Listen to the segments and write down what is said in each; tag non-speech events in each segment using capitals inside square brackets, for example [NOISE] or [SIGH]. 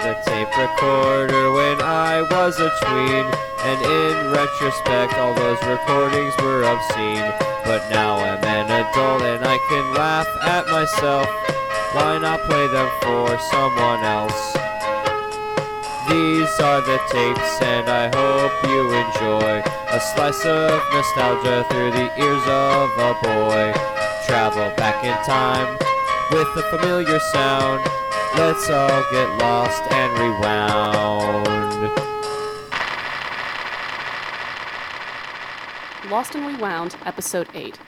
had a tape recorder when I was a tween, and in retrospect, all those recordings were obscene. But now I'm an adult and I can laugh at myself. Why not play them for someone else? These are the tapes, and I hope you enjoy a slice of nostalgia through the ears of a boy. Travel back in time with a familiar sound. Let's all get lost and rewound. Lost and Rewound, Episode 8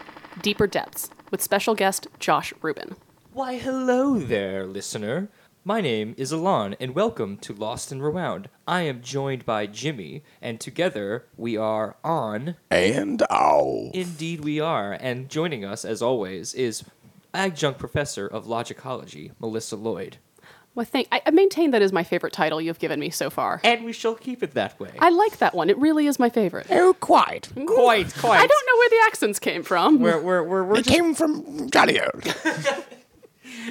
Deeper Depths, with special guest Josh Rubin. Why, hello there, listener. My name is Alon, and welcome to Lost and Rewound. I am joined by Jimmy, and together we are on. And ow. Indeed, we are. And joining us, as always, is adjunct professor of logicology, Melissa Lloyd. Well, thank, I, I maintain that is my favorite title you've given me so far. And we shall keep it that way. I like that one. It really is my favorite. Oh, quite. Mm. quite, quite. I don't know where the accents came from. We're, we're, we're, we're It just came from Jolly [LAUGHS] Old.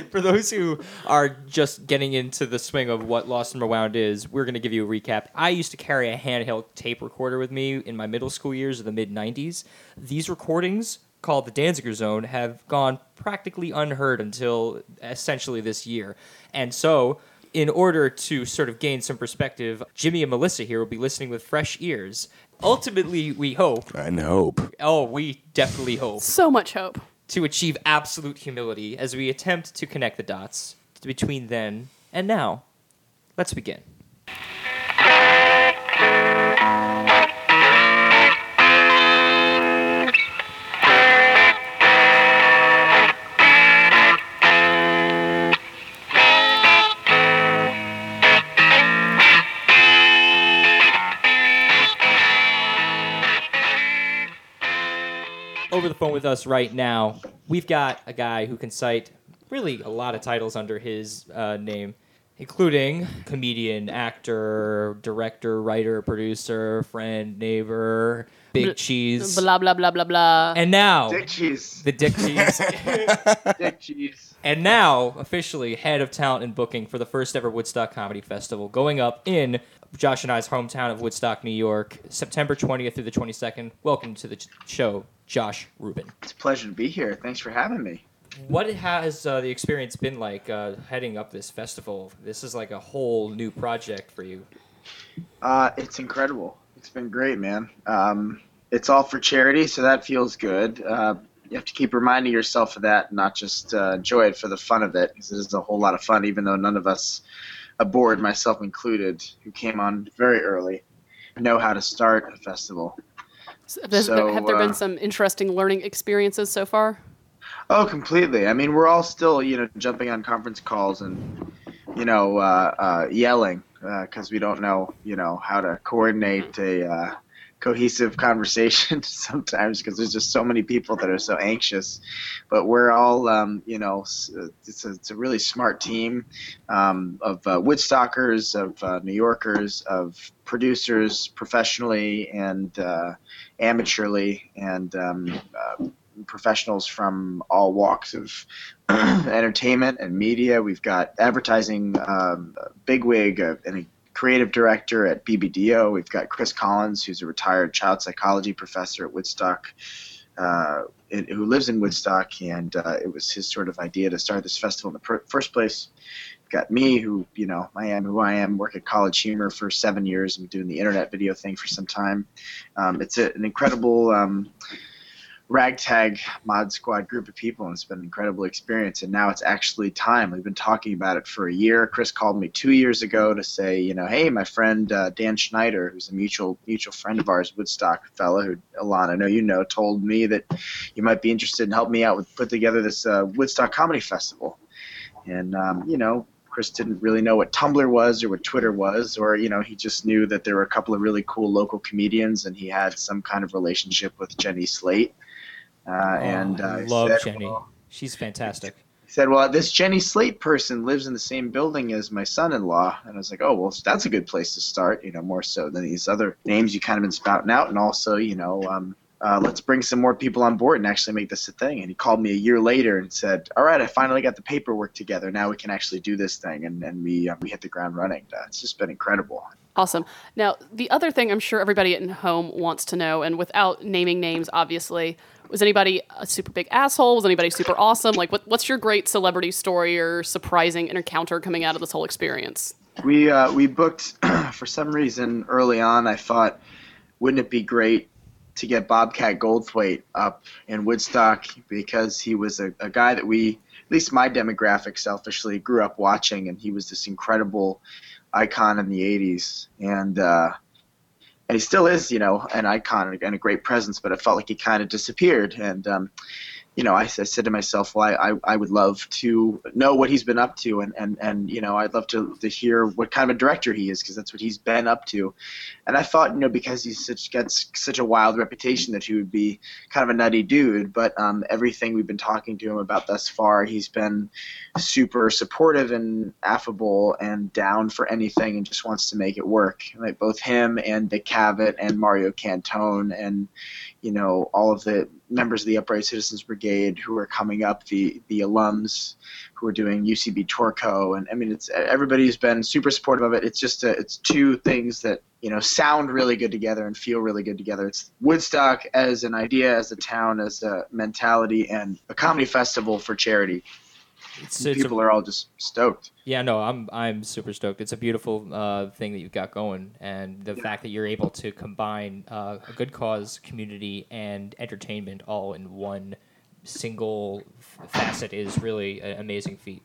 For those who are just getting into the swing of what Lost and Rewound is, we're going to give you a recap. I used to carry a handheld tape recorder with me in my middle school years of the mid 90s. These recordings, called the Danziger Zone, have gone practically unheard until essentially this year. And so, in order to sort of gain some perspective, Jimmy and Melissa here will be listening with fresh ears. Ultimately, we hope, And hope. oh, we definitely hope, so much hope. to achieve absolute humility as we attempt to connect the dots between then and now. Let's begin. The phone with us right now, we've got a guy who can cite really a lot of titles under his uh, name, including comedian, actor, director, writer, producer, friend, neighbor, Big Cheese, Blah, blah, blah, blah, blah. and now Dick cheese. the Dick Cheese. [LAUGHS] [LAUGHS] Dick cheese. And now, officially, head of talent and booking for the first ever Woodstock Comedy Festival, going up in Josh and I's hometown of Woodstock, New York, September 20th through the 22nd. Welcome to the show, Josh Rubin. It's a pleasure to be here. Thanks for having me. What has uh, the experience been like uh, heading up this festival? This is like a whole new project for you. Uh, it's incredible. It's been great, man. Um, it's all for charity, so that feels good. Uh, you have to keep reminding yourself of that, and not just uh, enjoy it for the fun of it, because it is a whole lot of fun. Even though none of us aboard, myself included, who came on very early, know how to start a festival. There- so, have there uh, been some interesting learning experiences so far? Oh, completely. I mean, we're all still, you know, jumping on conference calls and, you know, uh, uh, yelling because we don't know, you know, how to coordinate a uh, cohesive [LAUGHS] conversation [LAUGHS] sometimes because there's just so many people that are so anxious. But we're all, um, you know, it's a, it's a really smart team um, of uh, Woodstockers, of uh, New Yorkers, of producers professionally and uh, amateurly, and um, uh, professionals from all walks of [CLEARS THROAT] entertainment and media. We've got advertising um, bigwig uh, and creative director at BBDO. We've got Chris Collins, who's a retired child psychology professor at Woodstock. Uh, in- who lives in Woodstock, and uh, it was his sort of idea to start this festival in the first place. We've got me, who you know, I am who I am. Work at College Humor for seven years. I'm doing the internet video thing for some time. Um, it's a, an incredible um, ragtag mod squad group of people and it's been an incredible experience and now it's actually time. We've been talking about it for a year. Chris called me two years ago to say you know hey my friend uh, dan schneider who's a mutual mutual friend of ours woodstock fella who alana i know you know told me that you might be interested in helping me out with put together this uh, woodstock comedy festival. And um, you know chris didn't really know what tumblr was or what twitter was or you know he just knew that there were a couple of really cool local comedians and he had some kind of relationship with jenny slate uh, and Oh, I uh, he love said, Jenny. well- She's fantastic. he said, "Well, this Jenny Slate person lives in the same building as my son-in-law," and I was like, "Oh, well, that's a good place to start." You know, more so than these other names you kind of been spouting out, and also, you know, um, uh, let's bring some more people on board and actually make this a thing. And he called me a year later and said, all right, I finally got the paperwork together. Now we can actually do this thing. And, and we, uh, we hit the ground running. Uh, it's just been incredible. Awesome. Now, the other thing I'm sure everybody at home wants to know, and without naming names, obviously, was anybody a super big asshole? Was anybody super awesome? Like, what, what's your great celebrity story or surprising encounter coming out of this whole experience? We, uh, we booked, [CLEARS THROAT] for some reason early on, I thought, wouldn't it be great to get Bobcat Goldthwait up in Woodstock because he was a, a guy that we, at least my demographic selfishly, grew up watching, and he was this incredible icon in the 80s. And, uh, and he still is, you know, an icon and a great presence, but it felt like he kind of disappeared. And, um, you know, I, I, said to myself, well, I, I would love to know what he's been up to, and, and, and you know, I'd love to, to hear what kind of a director he is, because that's what he's been up to. And I thought, you know, because he's such gets such a wild reputation that he would be kind of a nutty dude. But um, everything we've been talking to him about thus far, he's been super supportive and affable and down for anything, and just wants to make it work. Like both him and Dick Cavett and Mario Cantone and you know all of the members of the Upright Citizens Brigade who are coming up, the the alums who are doing UCB TourCo, and I mean it's everybody's been super supportive of it. It's just a, it's two things that you know sound really good together and feel really good together. It's Woodstock as an idea, as a town, as a mentality, and a comedy festival for charity. It's, it's People a, are all just stoked. Yeah, no, I'm I'm super stoked. It's a beautiful uh, thing that you've got going, and the Yeah. fact that you're able to combine uh, a good cause, community, and entertainment all in one single facet is really an amazing feat.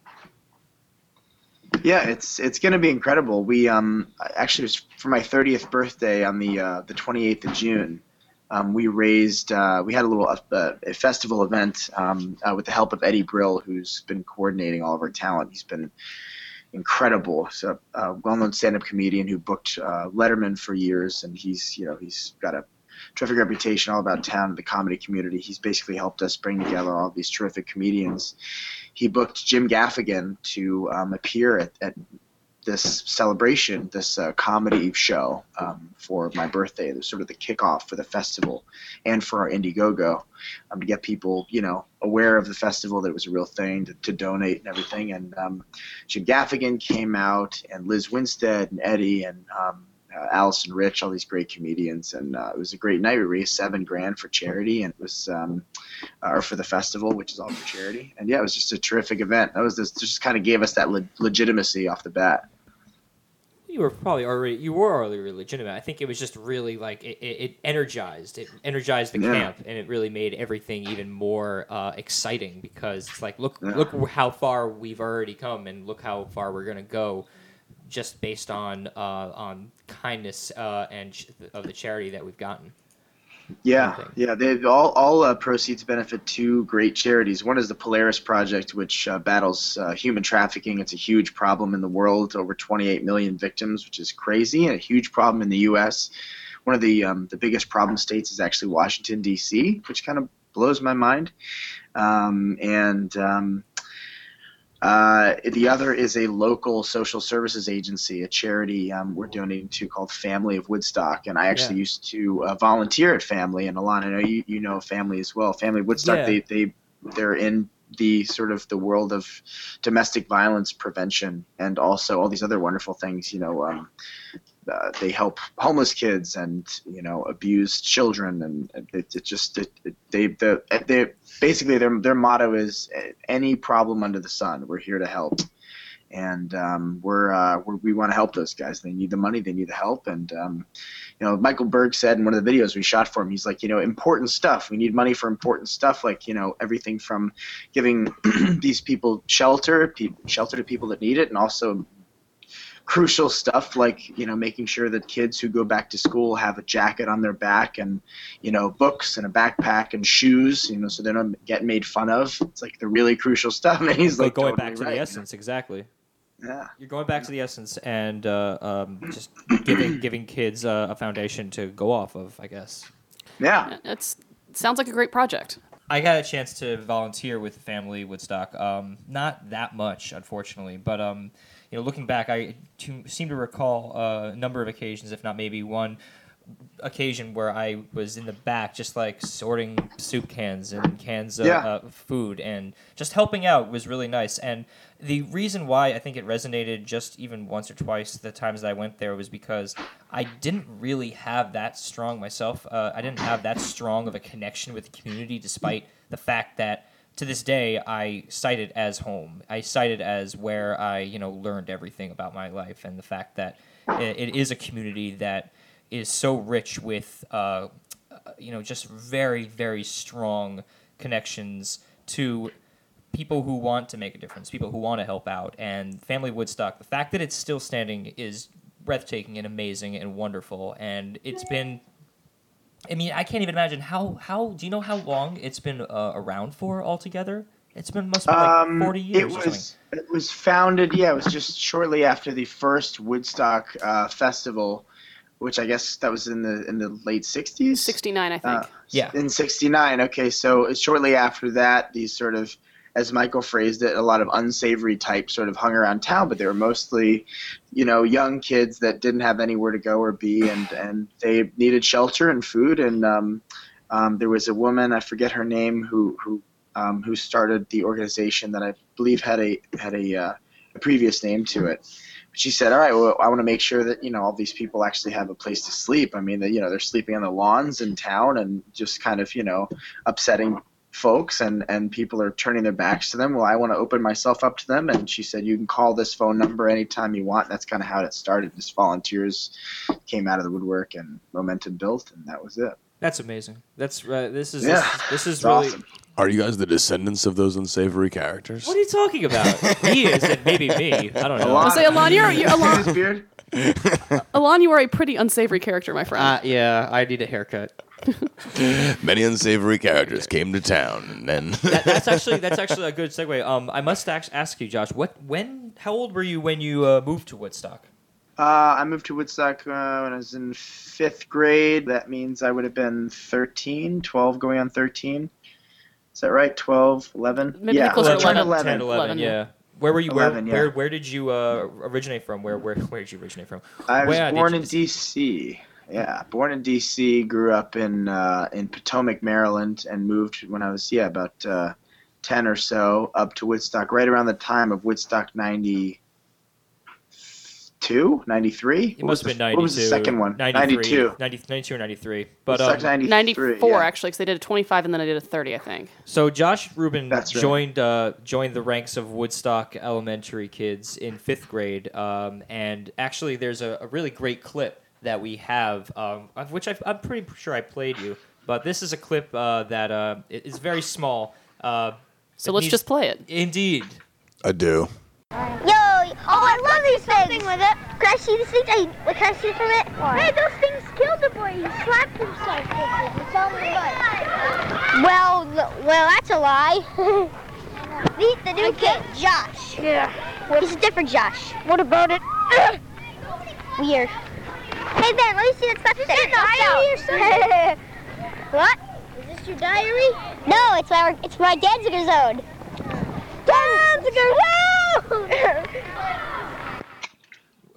Yeah, it's it's going to be incredible. We um actually it was for my 30th birthday on the uh, the 28th of June. Um, we raised uh, we had a little uh, a festival event um, uh, with the help of Eddie Brill, who's been coordinating all of our talent. He's been incredible. So a well-known stand-up comedian who booked uh, Letterman for years, and he's you know he's got a terrific reputation all about town, the comedy community. He's basically helped us bring together all these terrific comedians. He booked Jim Gaffigan to um, appear at, at this celebration, this uh, comedy show um, for my birthday. It was sort of the kickoff for the festival and for our Indiegogo um, to get people, you know, aware of the festival that it was a real thing to, to donate and everything. And um, Jim Gaffigan came out, and Lizz Winstead and Eddie and um, uh, Allison Rich, all these great comedians, and uh, it was a great night. We raised seven grand for charity, and it was um, uh, or for the festival, which is all for charity. And yeah, it was just a terrific event. That was just, just kind of gave us that le- legitimacy off the bat. You were probably already you were already legitimate. I think it was just really like it, it, it energized it energized the Yeah. camp, and it really made everything even more uh, exciting because it's like look Yeah. look how far we've already come, and look how far we're gonna go, just based on uh, on kindness uh, and ch- of the charity that we've gotten. Yeah, yeah. They all all uh, proceeds benefit two great charities. One is the Polaris Project, which uh, battles uh, human trafficking. It's a huge problem in the world. Over 28 million victims, which is crazy, and a huge problem in the U.S. One of the um, the biggest problem states is actually Washington D.C., which kind of blows my mind. Um, and um, uh, the other is a local social services agency, a charity um, we're donating to called Family of Woodstock. And I actually Yeah. used to uh, volunteer at Family. And Alana, I know you, you know Family as well. Family of Woodstock, Yeah. they, they, they're in the sort of the world of domestic violence prevention and also all these other wonderful things. You know, um, uh, they help homeless kids and you know abused children, and it, it just it, it, they the they basically their their motto is any problem under the sun, we're here to help. And um, we're, uh, we're we want to help those guys. They need the money, they need the help, and um, you know Michael Berg said in one of the videos we shot for him, he's like, you know, important stuff. We need money for important stuff, like you know everything from giving [CLEARS THROAT] these people shelter, shelter to people that need it, and also crucial stuff like you know making sure that kids who go back to school have a jacket on their back and you know books and a backpack and shoes you know so they don't get made fun of it's like the really crucial [LAUGHS] stuff and he's But like going totally back to right, the you essence, exactly. yeah You're going back to the essence and uh, um, just giving giving kids uh, a foundation to go off of, I guess. yeah It's sounds like a great project. I got a chance to volunteer with Family Woodstock. Um, not that much, unfortunately, but um, you know, looking back, I to, seem to recall uh, a number of occasions, if not maybe one, occasion where I was in the back, just like sorting soup cans and cans of Yeah. uh, food, and just helping out was really nice. And the reason why I think it resonated just even once or twice the times that I went there was because I didn't really have that strong myself. Uh, I didn't have that strong of a connection with the community, despite the fact that to this day I cite it as home. I cite it as where I you know learned everything about my life, and the fact that it, it is a community that is so rich with uh, you know just very very strong connections to people who want to make a difference, people who want to help out, and Family Woodstock. The fact that it's still standing is breathtaking and amazing and wonderful, and it's been. I mean, I can't even imagine how how. Do you know how long it's been uh, around for altogether? It's been must be like Um, forty years it or was it was founded. Yeah, it was just shortly after the first Woodstock uh, festival, which I guess that was in the in the late '60s. 69, I think. Uh, Yeah. In 69. Okay, so it's shortly after that, these sort of, as Michael phrased it, a lot of unsavory types sort of hung around town, but they were mostly, you know, young kids that didn't have anywhere to go or be, and, and they needed shelter and food. And um, um, there was a woman, I forget her name, who, who, um, who started the organization that I believe had a, had a, uh, a previous name to it But she said, "All right, well, I want to make sure that you know all these people actually have a place to sleep. I mean, that you know they're sleeping on the lawns in town and just kind of you know upsetting folks, and and people are turning their backs to them. Well, I want to open myself up to them." And she said, "You can call this phone number anytime you want." That's kind of how it started. Just volunteers came out of the woodwork, and momentum built, and that was it. That's amazing. That's uh, this is Yeah, this, this is really. awesome. Are you guys the descendants of those unsavory characters? What are you talking about? he is, and maybe me. I don't know. Alon- I'll say, Alon, you're, you're Alon. [LAUGHS] Alon, you are a pretty unsavory character, my friend. Uh, yeah, I need a haircut. [LAUGHS] Many unsavory characters came to town, and then that, that's actually that's actually a good segue. Um, I must ask, ask you, Josh. What when? How old were you when you uh, moved to Woodstock? Uh, I moved to Woodstock uh, when I was in fifth grade. That means I would have been 13, 12, going on 13. Is that right? 12, 11? Maybe yeah, closer I to turned 11. 10, 11, 11, yeah. yeah. Where were you? Where, yeah. where where did you uh, originate from? Where where where did you originate from? I was Where born you- in D.C. Yeah, born in D.C. Grew up in uh, in Potomac, Maryland, and moved when I was yeah about uh, 10 or so up to Woodstock right around the time of Woodstock 92, 93. It must have been 92. What was the second one? 92. 90, 92 or 93. But um, 93, 94, yeah. actually, because they did a 25 and then I did a 30, I think. So Josh Rubin That's right. joined uh, joined the ranks of Woodstock Elementary kids in fifth grade, um, and actually, there's a, a really great clip that we have, um, of which I've, I'm pretty sure I played you, but this is a clip uh, that uh, it- is very small. Uh, So let's needs- just play it. Indeed. I do. Yo, oh, I love these things. with it. Can I see these things? I, what can I see from it? Hey, those things killed the boy. He slapped himself with it. Me what. Well, well, that's a lie. [LAUGHS] the, the new kid, Josh. Yeah. He's a different Josh. What about it? [COUGHS] Weird. Hey, Ben, let me see that stuff you said. diary or something? [LAUGHS] what? Is this your diary? No, it's our, it's my Danziger zone. Danziger zone!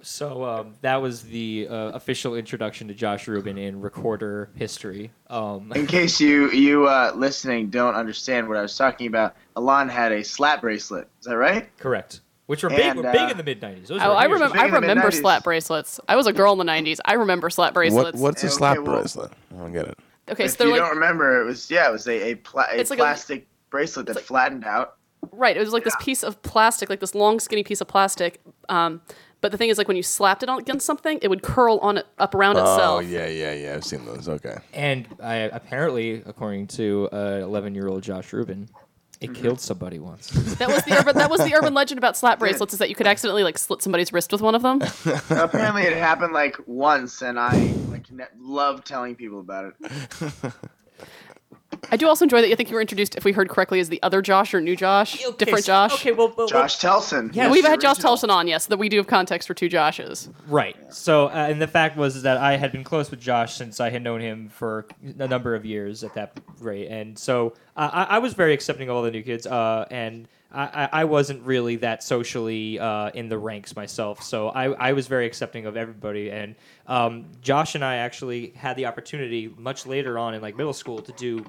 So um, that was the uh, official introduction to Josh Rubin in recorder history. Um, In case you you uh, listening don't understand what I was talking about, Alon had a slap bracelet. Is that right? correct. Which were big, And, were big uh, in the mid '90s. Those Oh, were I remember. I remember slap bracelets. I was a girl in the '90s. I remember slap bracelets. What, what's a Okay, slap well- bracelet? I don't get it. Okay, so if they're you like don't remember, it was yeah, it was a a, pla- a It's like a- plastic bracelet that flattened out. Right. It was like this piece of plastic, like this long, skinny piece of plastic. Um, but the thing is, like when you slapped it on against something, it would curl on it up around itself. Oh yeah, yeah, yeah. I've seen those. Okay. And I, apparently, according to uh, 11-year-old Josh Rubin, it Mm-hmm. killed somebody once. That was the urban. That was the urban [LAUGHS] legend about slap bracelets is that you could accidentally like slit somebody's wrist with one of them. [LAUGHS] Apparently, it happened like once, and I like ne- love telling people about it. [LAUGHS] I do also enjoy that you think you were introduced, if we heard correctly, as the other Josh or new Josh, Okay, different Josh. Okay, well, well Josh Telson. Yeah, We've had Josh original. Telson on, yes, so that we do have context for two Joshes. Right. So, uh, and the fact was is that I had been close with Josh since I had known him for a number of years at that rate, and so uh, I, I was very accepting of all the new kids, uh, and I, I I wasn't really that socially uh, in the ranks myself, so I, I was very accepting of everybody, and um, Josh and I actually had the opportunity much later on in like middle school to do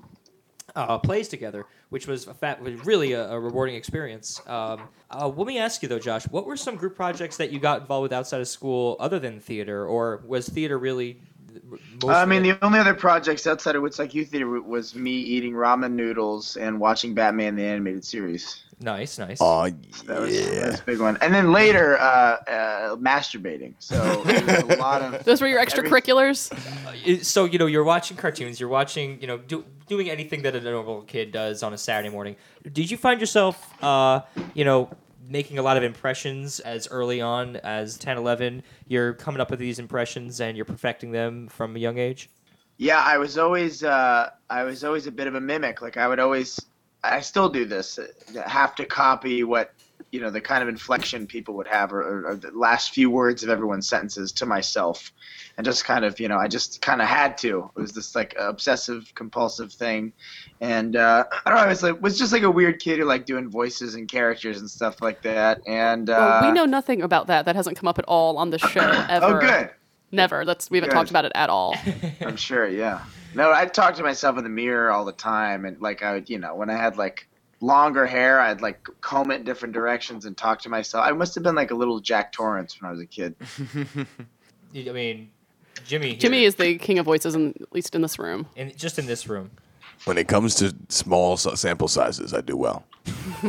uh, plays together, which was a fat, was really a, a rewarding experience. Um, uh, let me ask you though, Josh, what were some group projects that you got involved with outside of school, other than theater, or was theater really? Most I mean, the only other projects outside of Woodstock Youth Theater was me eating ramen noodles and watching Batman the Animated Series. Nice, nice. Oh That was, that yeah. was a big one. And then later, uh, uh, masturbating. So [LAUGHS] it was a lot of. Those were your extracurriculars? It- so you know, you're watching cartoons, you're watching, you know, do, doing anything that a normal kid does on a Saturday morning. Did you find yourself, uh, you know? making a lot of impressions as early on as 10 11 you're coming up with these impressions and you're perfecting them from a young age Yeah, I was always uh, I was always a bit of a mimic. Like I would always, I still do this. uh, Have to copy what you know the kind of inflection people would have, or, or, the last few words of everyone's sentences to myself, and just kind of you know I just kind of had to. It was this like obsessive compulsive thing, and uh, I don't know. I was like was just like a weird kid who liked doing voices and characters and stuff like that. And uh, well, we know nothing about that. That hasn't come up at all on the show [COUGHS] ever. oh, good. Never. That's we haven't Good. talked about it at all. I'm sure, yeah. No, I talk to myself in the mirror all the time, and like I would, you know, when I had like longer hair, I'd like comb it in different directions and talk to myself. I must have been like a little Jack Torrance when I was a kid. [LAUGHS] i mean jimmy here, Jimmy is the king of voices, in, at least in this room. in, just in this room When it comes to small sample sizes, I do well.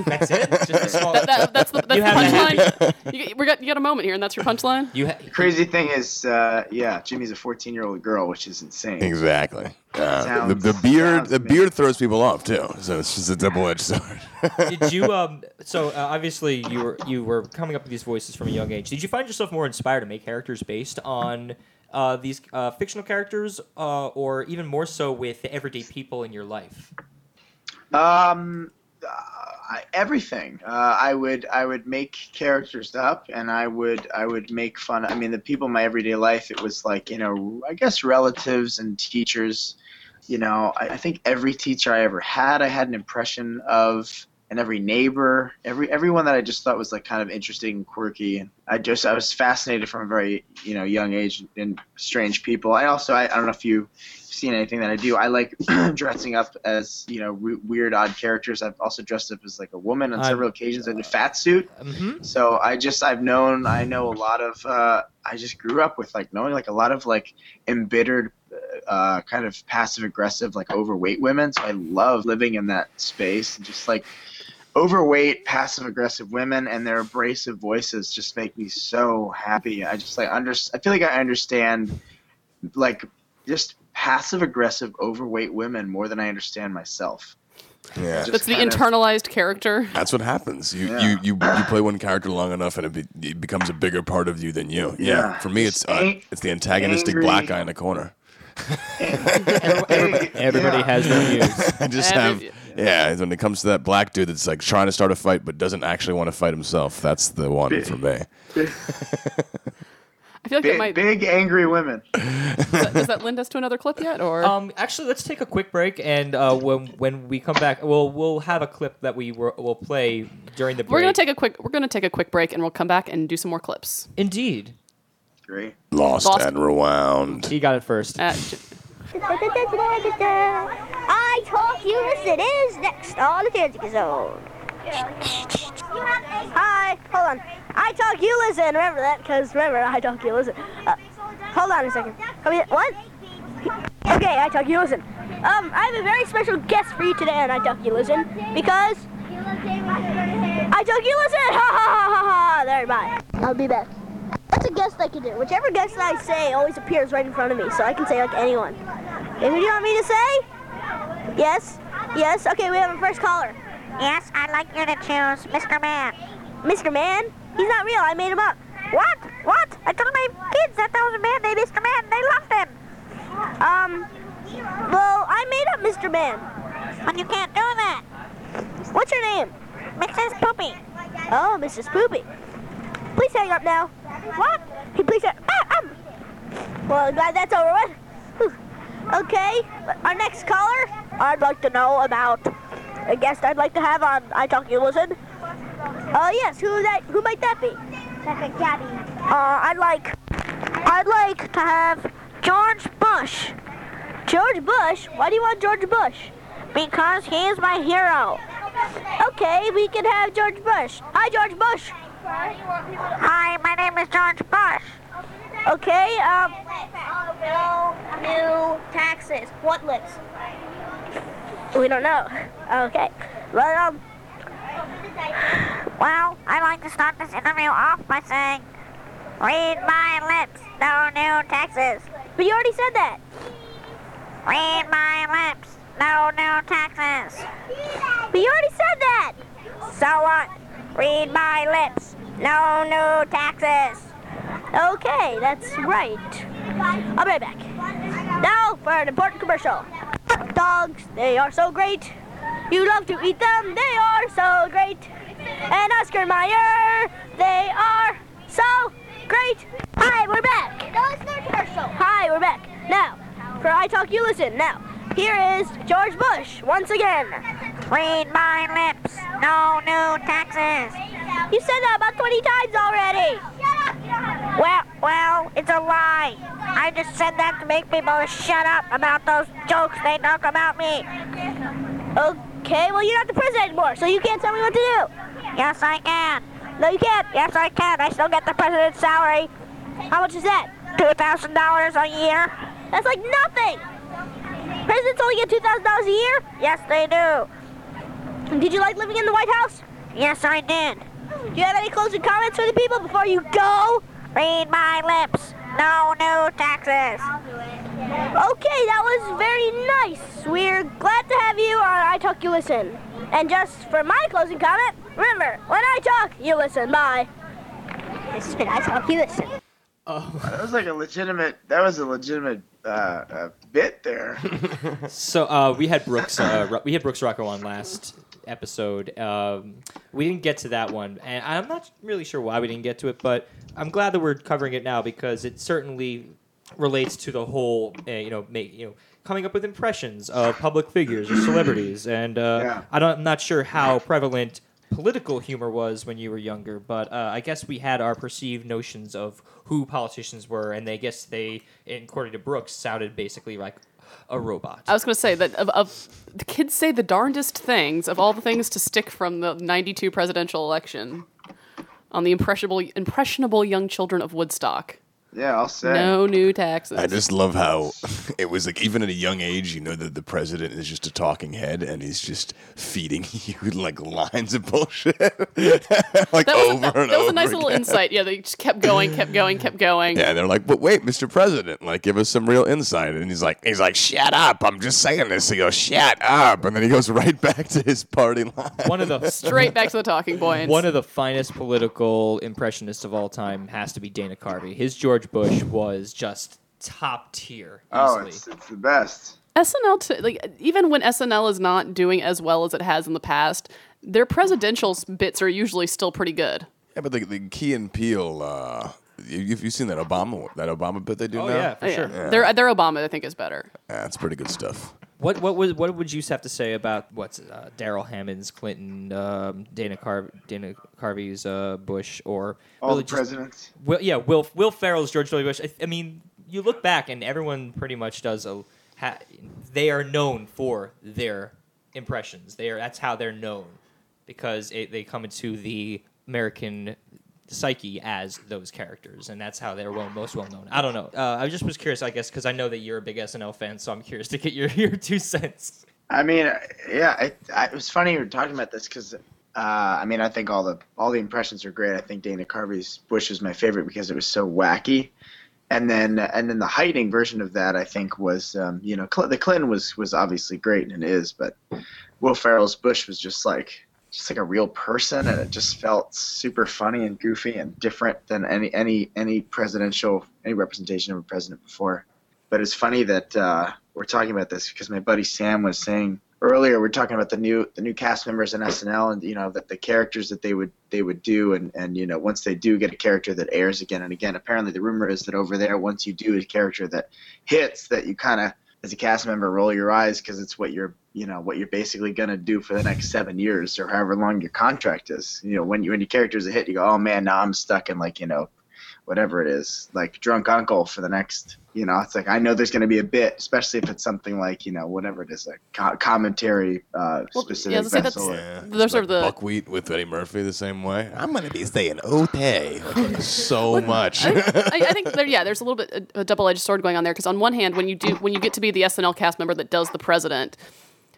that's it just a small, That, that, that's the, that's You the have punchline. [LAUGHS] you, we got, you got a moment here, and that's your punchline? you ha- Crazy thing is, uh, yeah, Jimmy's a 14 year old girl, which is insane. Exactly. Uh, Sounds- the, the beard, sounds the amazing. beard throws people off too. So it's just a double edged sword. [LAUGHS] did you um so uh, obviously you were you were coming up with these voices from a young age did you find yourself more inspired to make characters based on uh, these uh, fictional characters uh, or even more so with the everyday people in your life Um, uh, everything. Uh, I would I would make characters up, and I would I would make fun. I mean, the people in my everyday life. It was like you know, I guess relatives and teachers. You know, I, I think every teacher I ever had, I had an impression of, and every neighbor, every everyone that I just thought was like kind of interesting and quirky. And I just I was fascinated from a very you know young age in strange people. I also I, I don't know if you've seen anything that I do. I like [CLEARS THROAT] dressing up as you know re- weird, odd characters. I've also dressed up as like a woman on several occasions in a fat suit. mm-hmm. So I just I've known I know a lot of. Uh, I just grew up with like knowing like a lot of like embittered, uh, kind of passive aggressive like overweight women. So I love living in that space and just like overweight passive aggressive women and their abrasive voices just make me so happy i just like under i feel like i understand like just passive aggressive overweight women more than i understand myself yeah. Just That's the kind of- internalized character. That's what happens. You, Yeah. you you you [CLEARS THROAT] play one character long enough, and it, be, it becomes a bigger part of you than you. Yeah. Yeah. For me, it's uh, Ang- it's the antagonistic angry- black guy in the corner. [LAUGHS] Big- everybody yeah. has their views [LAUGHS] I just Every- have yeah. When it comes to that black dude that's like trying to start a fight but doesn't actually want to fight himself, that's the one for me. I feel like it big, might. big angry women Does that, does that lend us to another clip yet? Or um actually let's take a quick break and uh, when when we come back we'll we'll have a clip that we were, will play during the break we're gonna take a quick. We're gonna take a quick break, and we'll come back and do some more clips. indeed great Lost, Lost. and rewound. he got it first Uh, j- I talk you listen is next on the Fantasy Zone. Hi, hold on. I talk you listen. Remember that, because remember I talk you listen. Uh, hold on a second. Come here. What? Okay, I talk you listen. Um, I have a very special guest for you today, and I talk you listen because I talk you listen. [LAUGHS] Ha ha ha ha ha. There, bye. I'll be back. That's a guest I can do. Whichever guest I say always appears right in front of me, so I can say like anyone. Okay, who do you want me to say? Yes? Yes? Okay, we have a first caller. Yes, I'd like you to choose Mr. Man. Mr. Man? He's not real. I made him up. What? What? I told my kids that there was a man named Mr. Man. They loved him. Um, well, I made up Mr. Man. But you can't do that. What's your name? Mrs. Poopy. Oh, Mrs. Poopy. Please hang up now. What? You please hang ah, um. Well, glad that's over with. Okay, our next caller. I'd like to know about a guest I'd like to have on I Talk You Listen. Uh, yes, who that? Who might that be? Second Gabby. Uh, I'd like, I'd like to have George Bush. George Bush? Why do you want George Bush? Because he is my hero. Okay, we can have George Bush. Hi, George Bush. Hi, my name is George Bush. Okay, um, No new taxes. what lips? We don't know. Okay, well, um, Well, I'd like to start this interview off by saying, read my lips, no new taxes. but you already said that. Read my lips, no new taxes. But you already said that. So what? Read my lips, no new taxes. Okay, that's right. I'll be right back. Now for an important commercial. Hot dogs, they are so great. You love to eat them, they are so great. And Oscar Mayer, they are so great. Hi, we're back. No, it's no commercial. Hi, we're back. Now, for I Talk You Listen. Now, here is George Bush once again. Read my lips, no new taxes. You said that about 20 times already. Well, well, it's a lie. I just said that to make people shut up about those jokes they talk about me. Okay, well, you're not the president anymore, so you can't tell me what to do. Yes, I can. No, you can't. Yes, I can. I still get the president's salary. How much is that? $2,000 a year. That's like nothing. Presidents only get $2,000 a year. Yes, they do. Did you like living in the White House? Yes, I did. Do you have any closing comments for the people before you go? Read my lips. No new taxes. Okay, that was very nice. We're glad to have you on I Talk You Listen. And just for my closing comment, remember, when I talk, you listen. Bye. This has been I Talk You Listen. Oh. That [LAUGHS] was like a legitimate. That was a legitimate uh, uh, bit there. [LAUGHS] So uh, we had Brooks. Uh, we had Brooks Rocco on last episode. Um, we didn't get to that one, and I'm not really sure why we didn't get to it. But I'm glad that we're covering it now because it certainly relates to the whole, uh, you know, make, you know, coming up with impressions of public figures or celebrities. And uh, Yeah. I don't, I'm not sure how prevalent political humor was when you were younger, but uh, I guess we had our perceived notions of who politicians were, and they guess they, according to Brooks, sounded basically like a robot. I was going to say that of, of the kids say the darndest things of all the things to stick from the 92 presidential election on the impressionable impressionable young children of Woodstock. Yeah, I'll say. No new taxes. I just love how [LAUGHS] it was like even at a young age, you know that the president is just a talking head and he's just feeding [LAUGHS] you like lines of bullshit, [LAUGHS] like that was, over a, that, and that was over a nice little insight. Yeah, they just kept going, kept going, kept going. Yeah, they're like, but wait, Mr. President, like, give us some real insight. And he's like, he's like, shut up! I'm just saying this. He goes, shut up, and then he goes right back to his party line. One of the Straight back to the talking points. One of the finest political impressionists of all time has to be Dana Carvey. His George Bush was just top tier. Oh, it's, it's the best. SNL, t- like even when SNL is not doing as well as it has in the past, their presidential bits are usually still pretty good. Yeah, but the, the Key and Peele, uh, you, you've you seen that Obama that Obama bit they do oh now? yeah, for Oh, yeah. sure. Their their Obama, I think, is better. Yeah, it's pretty good stuff. What what was what would you have to say about what's uh, Darrell Hammond's Clinton, um, Dana Car Dana Carvey's uh, Bush, or All really the just- presidents. Will, yeah, Will Will Ferrell's George W. Bush. I, I mean, you look back and everyone pretty much does a. Ha, they are known for their impressions. They are that's how they're known because it, they come into the American psyche as those characters, and that's how they're well, most well known. I don't know. Uh, I just was curious, I guess, because I know that you're a big SNL fan, so I'm curious to get your [LAUGHS] your two cents. I mean, uh, yeah, I, it was funny you were talking about this because, uh, I mean, I think all the all the impressions are great. I think Dana Carvey's Bush was my favorite because it was so wacky, and then and then the hiding version of that I think was, um, you know, Cl- the Clinton was was obviously great and is, but Will Ferrell's Bush was just like just like a real person, and it just felt super funny and goofy and different than any any any presidential any representation of a president before. But it's funny that uh, we're talking about this because my buddy Sam was saying earlier we're talking about the new the new cast members in SNL and you know that the characters that they would they would do and and you know once they do get a character that airs again and again apparently the rumor is that over there once you do a character that hits that you kind of as a cast member roll your eyes because it's what you're you know what you're basically going to do for the next seven years or however long your contract is. You know when you when your character's a hit you go oh man now i'm stuck in like you know whatever it is like drunk uncle for the next you know it's like i know there's going to be a bit especially if it's something like you know whatever it is a co- commentary uh Well, specific yeah, I was gonna say vessel. that's- Yeah, Those it's are the- buckwheat with Eddie Murphy the same way. I'm gonna be saying okay so [LAUGHS] much. I, I think [LAUGHS] there, yeah, there's a little bit a, a double-edged sword going on there because on one hand, when you do when you get to be the SNL cast member that does the president,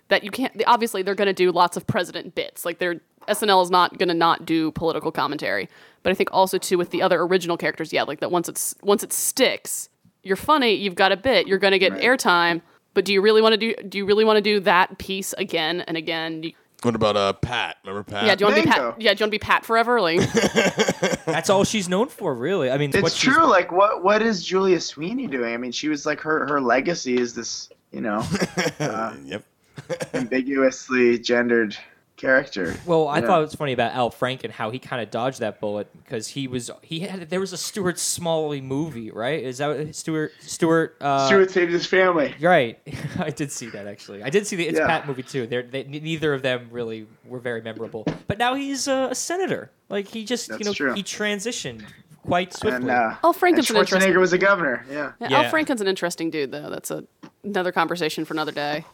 that you can't obviously they're going to do lots of president bits. Like they're SNL is not going to not do political commentary. But I think also too with the other original characters, yeah, like that once it's once it sticks, you're funny, you've got a bit, you're going to get Right. airtime. But do you really want to do? Do you really want to do that piece again and again? Do you- what about uh Pat? Remember Pat? yeah, do you want to be Bingo. Pat? Yeah, do you want to be Pat forever? Like, [LAUGHS] That's all she's known for, really. I mean, what it's she's- true like what what is julia sweeney doing i mean she was like her her legacy is this you know [LAUGHS] uh, yep. [LAUGHS] ambiguously gendered character Well, I Yeah. thought it was funny about Al Franken how he kind of dodged that bullet because he was he had there was a Stuart Smalley movie, right? Is that what- Stuart Stuart? Uh, Stuart saved his family. Right, [LAUGHS] I did see that actually. I did see the It's Yeah. Pat movie too. They're, they, neither of them really were very memorable. But now he's uh, a senator. Like he just you know true. he transitioned quite swiftly. And uh, Al and Franken's an interesting. Schwarzenegger was a governor. Yeah. Yeah, Yeah. Al Franken's an interesting dude, though. That's a another conversation for another day.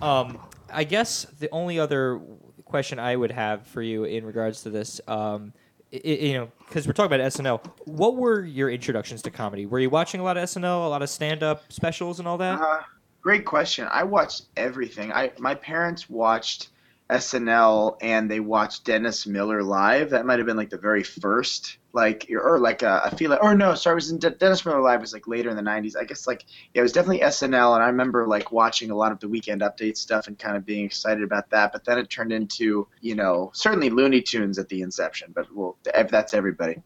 Um, I guess the only other question I would have for you in regards to this, um, you know, because we're talking about SNL. What were your introductions to comedy? Were you watching a lot of SNL, a lot of stand-up specials, and all that? Uh, great question. I watched everything. I my parents watched SNL and they watched Dennis Miller live. That might have been like the very first, like or like I feel like or no, sorry, it was in De- Dennis Miller live was like later in the '90s. I guess like yeah, it was definitely SNL, and I remember like watching a lot of the Weekend Update stuff and kind of being excited about that. But then it turned into you know certainly Looney Tunes at the inception, but well that's everybody.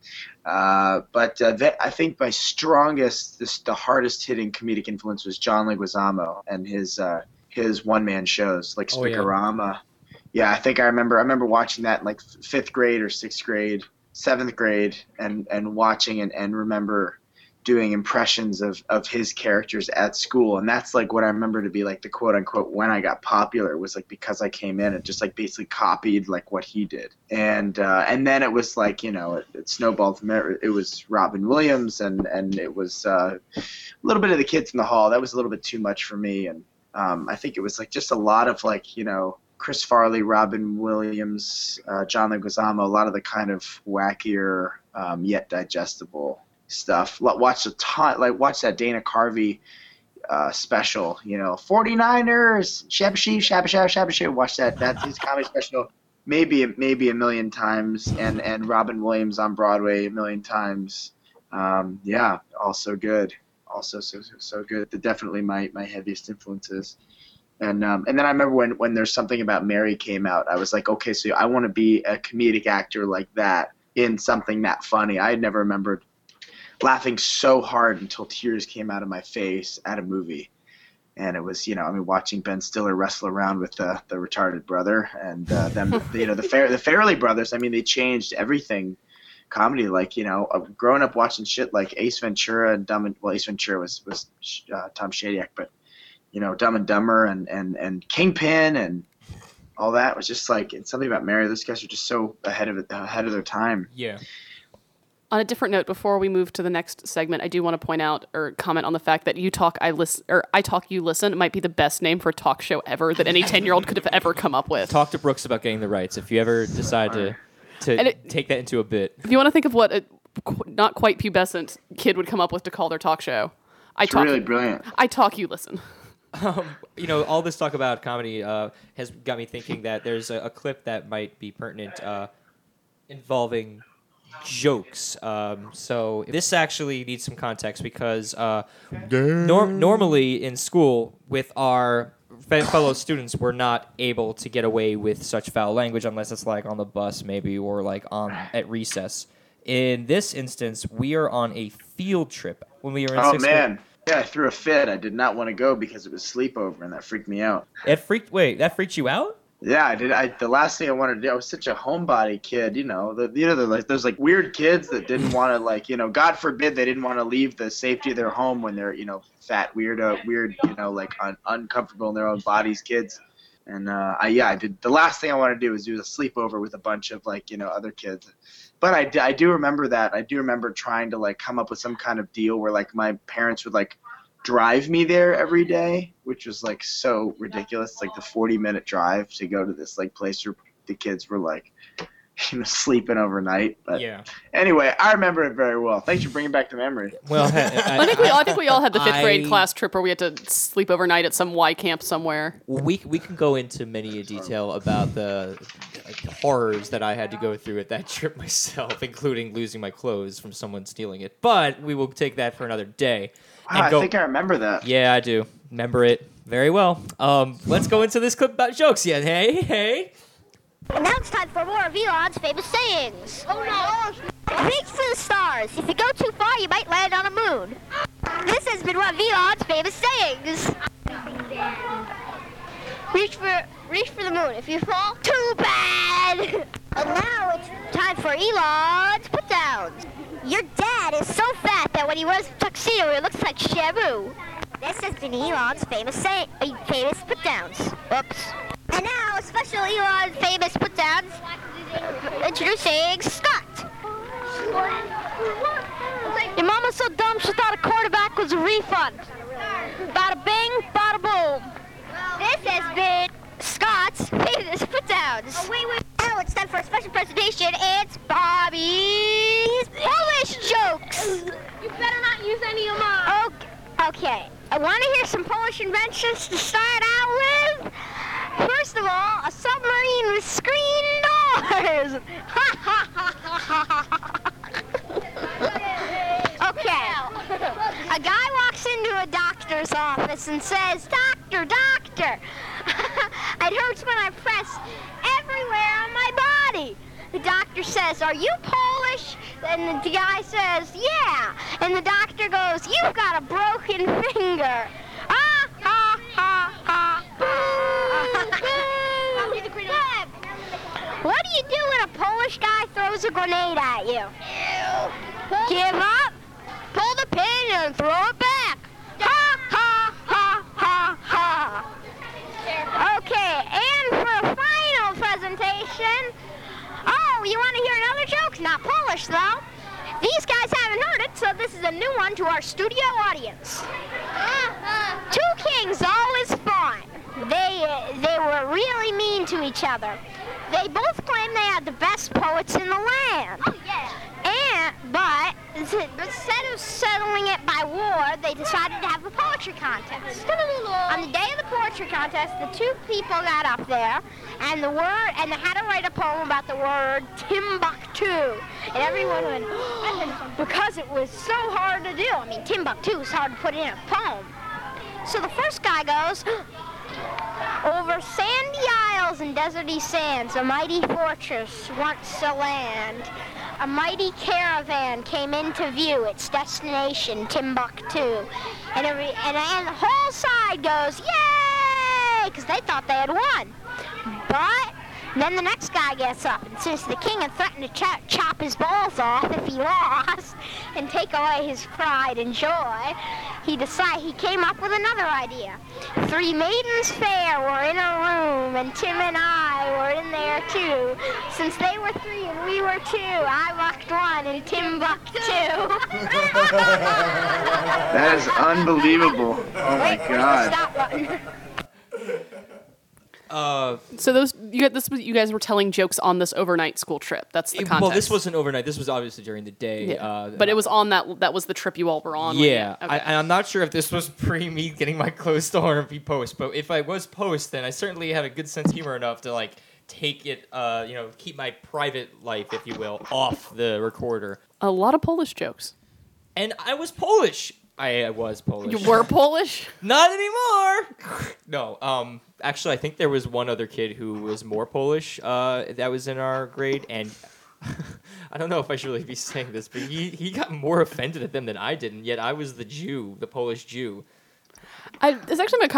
Uh, but uh, that, I think my strongest, this, the hardest hitting comedic influence was John Leguizamo and his uh, his one man shows like Oh, yeah. Yeah. I think I remember. I remember watching that in like fifth grade or sixth grade, seventh grade, and and watching and, and remember doing impressions of of his characters at school. And that's like what i remember to be like the quote unquote when i got popular was like because i came in and just like basically copied like what he did. And uh and then it was like you know it, it snowballed from there. It was robin williams and and it was uh a little bit of the kids in the hall. That was a little bit too much for me. And um i think it was like just a lot of like you know chris farley robin williams uh, john leguizamo a lot of the kind of wackier um, yet digestible stuff. Watch a ton, like watch that Dana Carvey uh, special. You know, 49ers, shabba shee, shabba shabba shabba. Watch that. That's his comedy special. Maybe maybe a million times, and and Robin Williams on Broadway a million times. Um, yeah, also good. Also so so, good. Definitely my my heaviest influences. And um, and then I remember when when there's something about Mary came out, I was like, okay, so I want to be a comedic actor like that in something that funny. I had never remembered laughing so hard until tears came out of my face at a movie. And it was, you know, I mean, watching Ben Stiller wrestle around with the, the retarded brother and uh, them, [LAUGHS] you know, the Fair, the Farrelly brothers. I mean, they changed everything comedy. Like, you know, uh, growing up watching shit like Ace Ventura and Dumb and well, Ace Ventura was was uh, Tom Shadyac, but you know, Dumb and Dumber and and and Kingpin and all that was just like it's something about Mary. Those guys are just so ahead of it, ahead of their time. Yeah. On a different note, before we move to the next segment, I do want to point out or comment on the fact that you talk, I listen, or I talk, you listen. might be the best name for a talk show ever that any ten-year-old could have ever come up with. Talk to Brooks about getting the rights if you ever decide to to it- take that into a bit. If you want to think of what a qu- not quite pubescent kid would come up with to call their talk show, I It's talk. really brilliant. I talk, you listen. You know, all this talk about comedy uh, has got me thinking that there's a, a clip that might be pertinent uh, involving jokes. Um, so this actually needs some context because uh, nor- normally in school with our fellow students, we're not able to get away with such foul language unless it's like on the bus, maybe, or like on at recess. In this instance, we are on a field trip when we were in Oh sixth grade man, Yeah, I threw a fit. I did not want to go because it was sleepover, and that freaked me out. It freaked. Wait, that freaked you out? Yeah, I did. I the last thing I wanted to do. I was such a homebody kid, you know. The you know the like those like weird kids that didn't [LAUGHS] want to like you know God forbid they didn't want to leave the safety of their home when they're you know fat weirdo weird you know like un, uncomfortable in their own bodies kids. And uh, I yeah I did. The last thing I wanted to do was do a sleepover with a bunch of like you know other kids. But I do remember that. I do remember trying to like come up with some kind of deal where like my parents would like drive me there every day, which was like so ridiculous. Like the 40 minute drive to go to this like place where the kids were like, [LAUGHS] you know, sleeping overnight. But Yeah. anyway, I remember it very well. Thanks for bringing back the memory. Well, [LAUGHS] I think we all, I think we all had the fifth grade I- class trip where we had to sleep overnight at some Y camp somewhere. we we can go into many a detail about the horrors that I had to go through at that [LAUGHS] trip myself, including losing my clothes from someone stealing it. But we will take that for another day. Wow, I think I remember that. Yeah, I do. Remember it very well. Um, let's go into this clip about jokes. Yeah, hey, hey. And now it's time for more of Elon's famous sayings. Oh no! Reach for the stars. If you go too far, you might land on a moon. This has been one of Elon's famous sayings. Reach for reach for the moon. If you fall, too bad. [LAUGHS] and now it's time for Elon's put downs. Your dad is so fat that when he wears a tuxedo, it looks like Shabu. This has been Elon's famous say uh, famous put downs. Oops. And now a special Elon famous put downs. Introducing Scott. Your mama's so dumb she thought a quarterback was a refund. Bada bing, bada boom. This has been Scott's famous put downs. Oh, wait, wait. Now it's time for a special presentation. It's Bobby's Polish jokes. You better not use any of mine. Okay. Okay. I want to hear some Polish inventions to start out with. First of all, a submarine with screen doors. [LAUGHS] okay. A guy walks into a doctor's office and says, Doctor, doctor, [LAUGHS] it hurts when I press everywhere on my body. The doctor says, Are you Polish? And the guy says, Yeah. And the doctor goes, You've got a broken finger. Ah, ha, ha, ha. [LAUGHS] What do you do when a Polish guy throws a grenade at you? Give up, pull the pin, and throw it back. Ha, ha, ha, ha, ha. Okay, and for a final presentation, oh, you want to hear another joke? Not Polish, though. These guys haven't heard it, so this is a new one to our studio audience. Two kings always fought. They they were really mean to each other. They both claimed they had the best poets in the land. Oh yeah. And but th- instead of settling it by war, they decided to have a poetry contest. On the day of the poetry contest, the two people got up there, and the word and they had to write a poem about the word Timbuktu, and everyone went [GASPS] because it was so hard to do. I mean, Timbuktu is hard to put in a poem. So the first guy goes, [GASPS] over sandy isles and deserty sands, a mighty fortress once a land. A mighty caravan came into view, its destination, Timbuktu. And, every, and, and the whole side goes, yay! Because they thought they had won. But then the next guy gets up, and since the king had threatened to chop, chop his balls off if he [LAUGHS] lost and take away his pride and joy, he decided he came up with another idea. Three maidens fair were in a room, and Tim and I were in there too. Since they were three and we were two, I walked one and Tim bucked two. [LAUGHS] That is unbelievable. [LAUGHS] Oh my Wait, the god. Uh, So those you got this was you guys were telling jokes on this overnight school trip. That's the context. well, this wasn't overnight. This was obviously during the day. Yeah. Uh, but it was on that that was the trip you all were on. Yeah, okay. I, I'm not sure if this was [LAUGHS] pre me getting my clothes stolen or pre post, but if I was post, then I certainly had a good sense of humor enough to like take it, uh, you know, keep my private life, if you will, off the recorder. a lot of Polish jokes. And I was Polish. I, I was Polish. You were Polish. [LAUGHS] Not anymore. no. Um. Actually, I think there was one other kid who was more Polish. Uh, that was in our grade, and [LAUGHS] I don't know if I should really be saying this, but he, he got more offended at them than I did, and yet I was the Jew, the Polish Jew. I was actually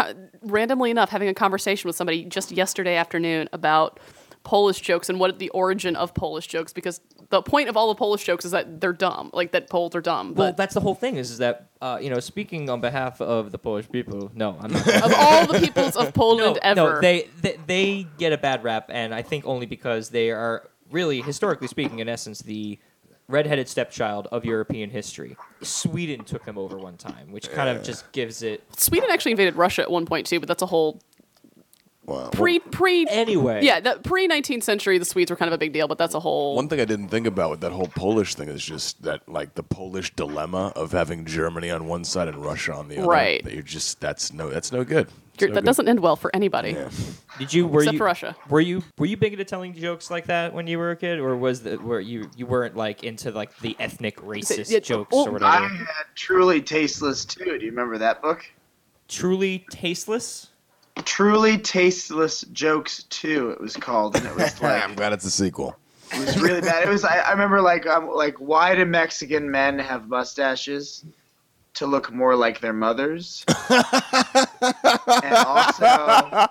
randomly enough having a conversation with somebody just yesterday afternoon about Polish jokes and what the origin of Polish jokes because the point of all the Polish jokes is that they're dumb, like that Poles are dumb. Well, But that's the whole thing is, is that, uh, you know, speaking on behalf of the Polish people, no, I'm not. of all the peoples of [LAUGHS] Poland ever, No, they, they they get a bad rap, and I think only because they are really, historically speaking, in essence, the redheaded stepchild of European history. Sweden took them over one time, which kind of just gives it. Sweden actually invaded Russia at one point too, but that's a whole Wow. pre pre. Anyway, Yeah, the pre 19th century, the Swedes were kind of a big deal, but that's a whole. One thing I didn't think about with that whole Polish thing is just that, like, the Polish dilemma of having Germany on one side and Russia on the other. Right. That you're just that's no, that's no good. You're- no that good. doesn't end well for anybody. Yeah. Did you were Except you for Russia. were you were you big into telling jokes like that when you were a kid, or was the were you you weren't like into like the ethnic racist it- jokes well, or I whatever? had Truly Tasteless too. Do you remember that book? Truly tasteless. Truly Tasteless Jokes 2, it was called. And it was [LAUGHS] like, I'm glad it's a sequel. it was really bad. It was, I, I remember like, um, like, why do Mexican men have mustaches? To look more like their mothers. and also,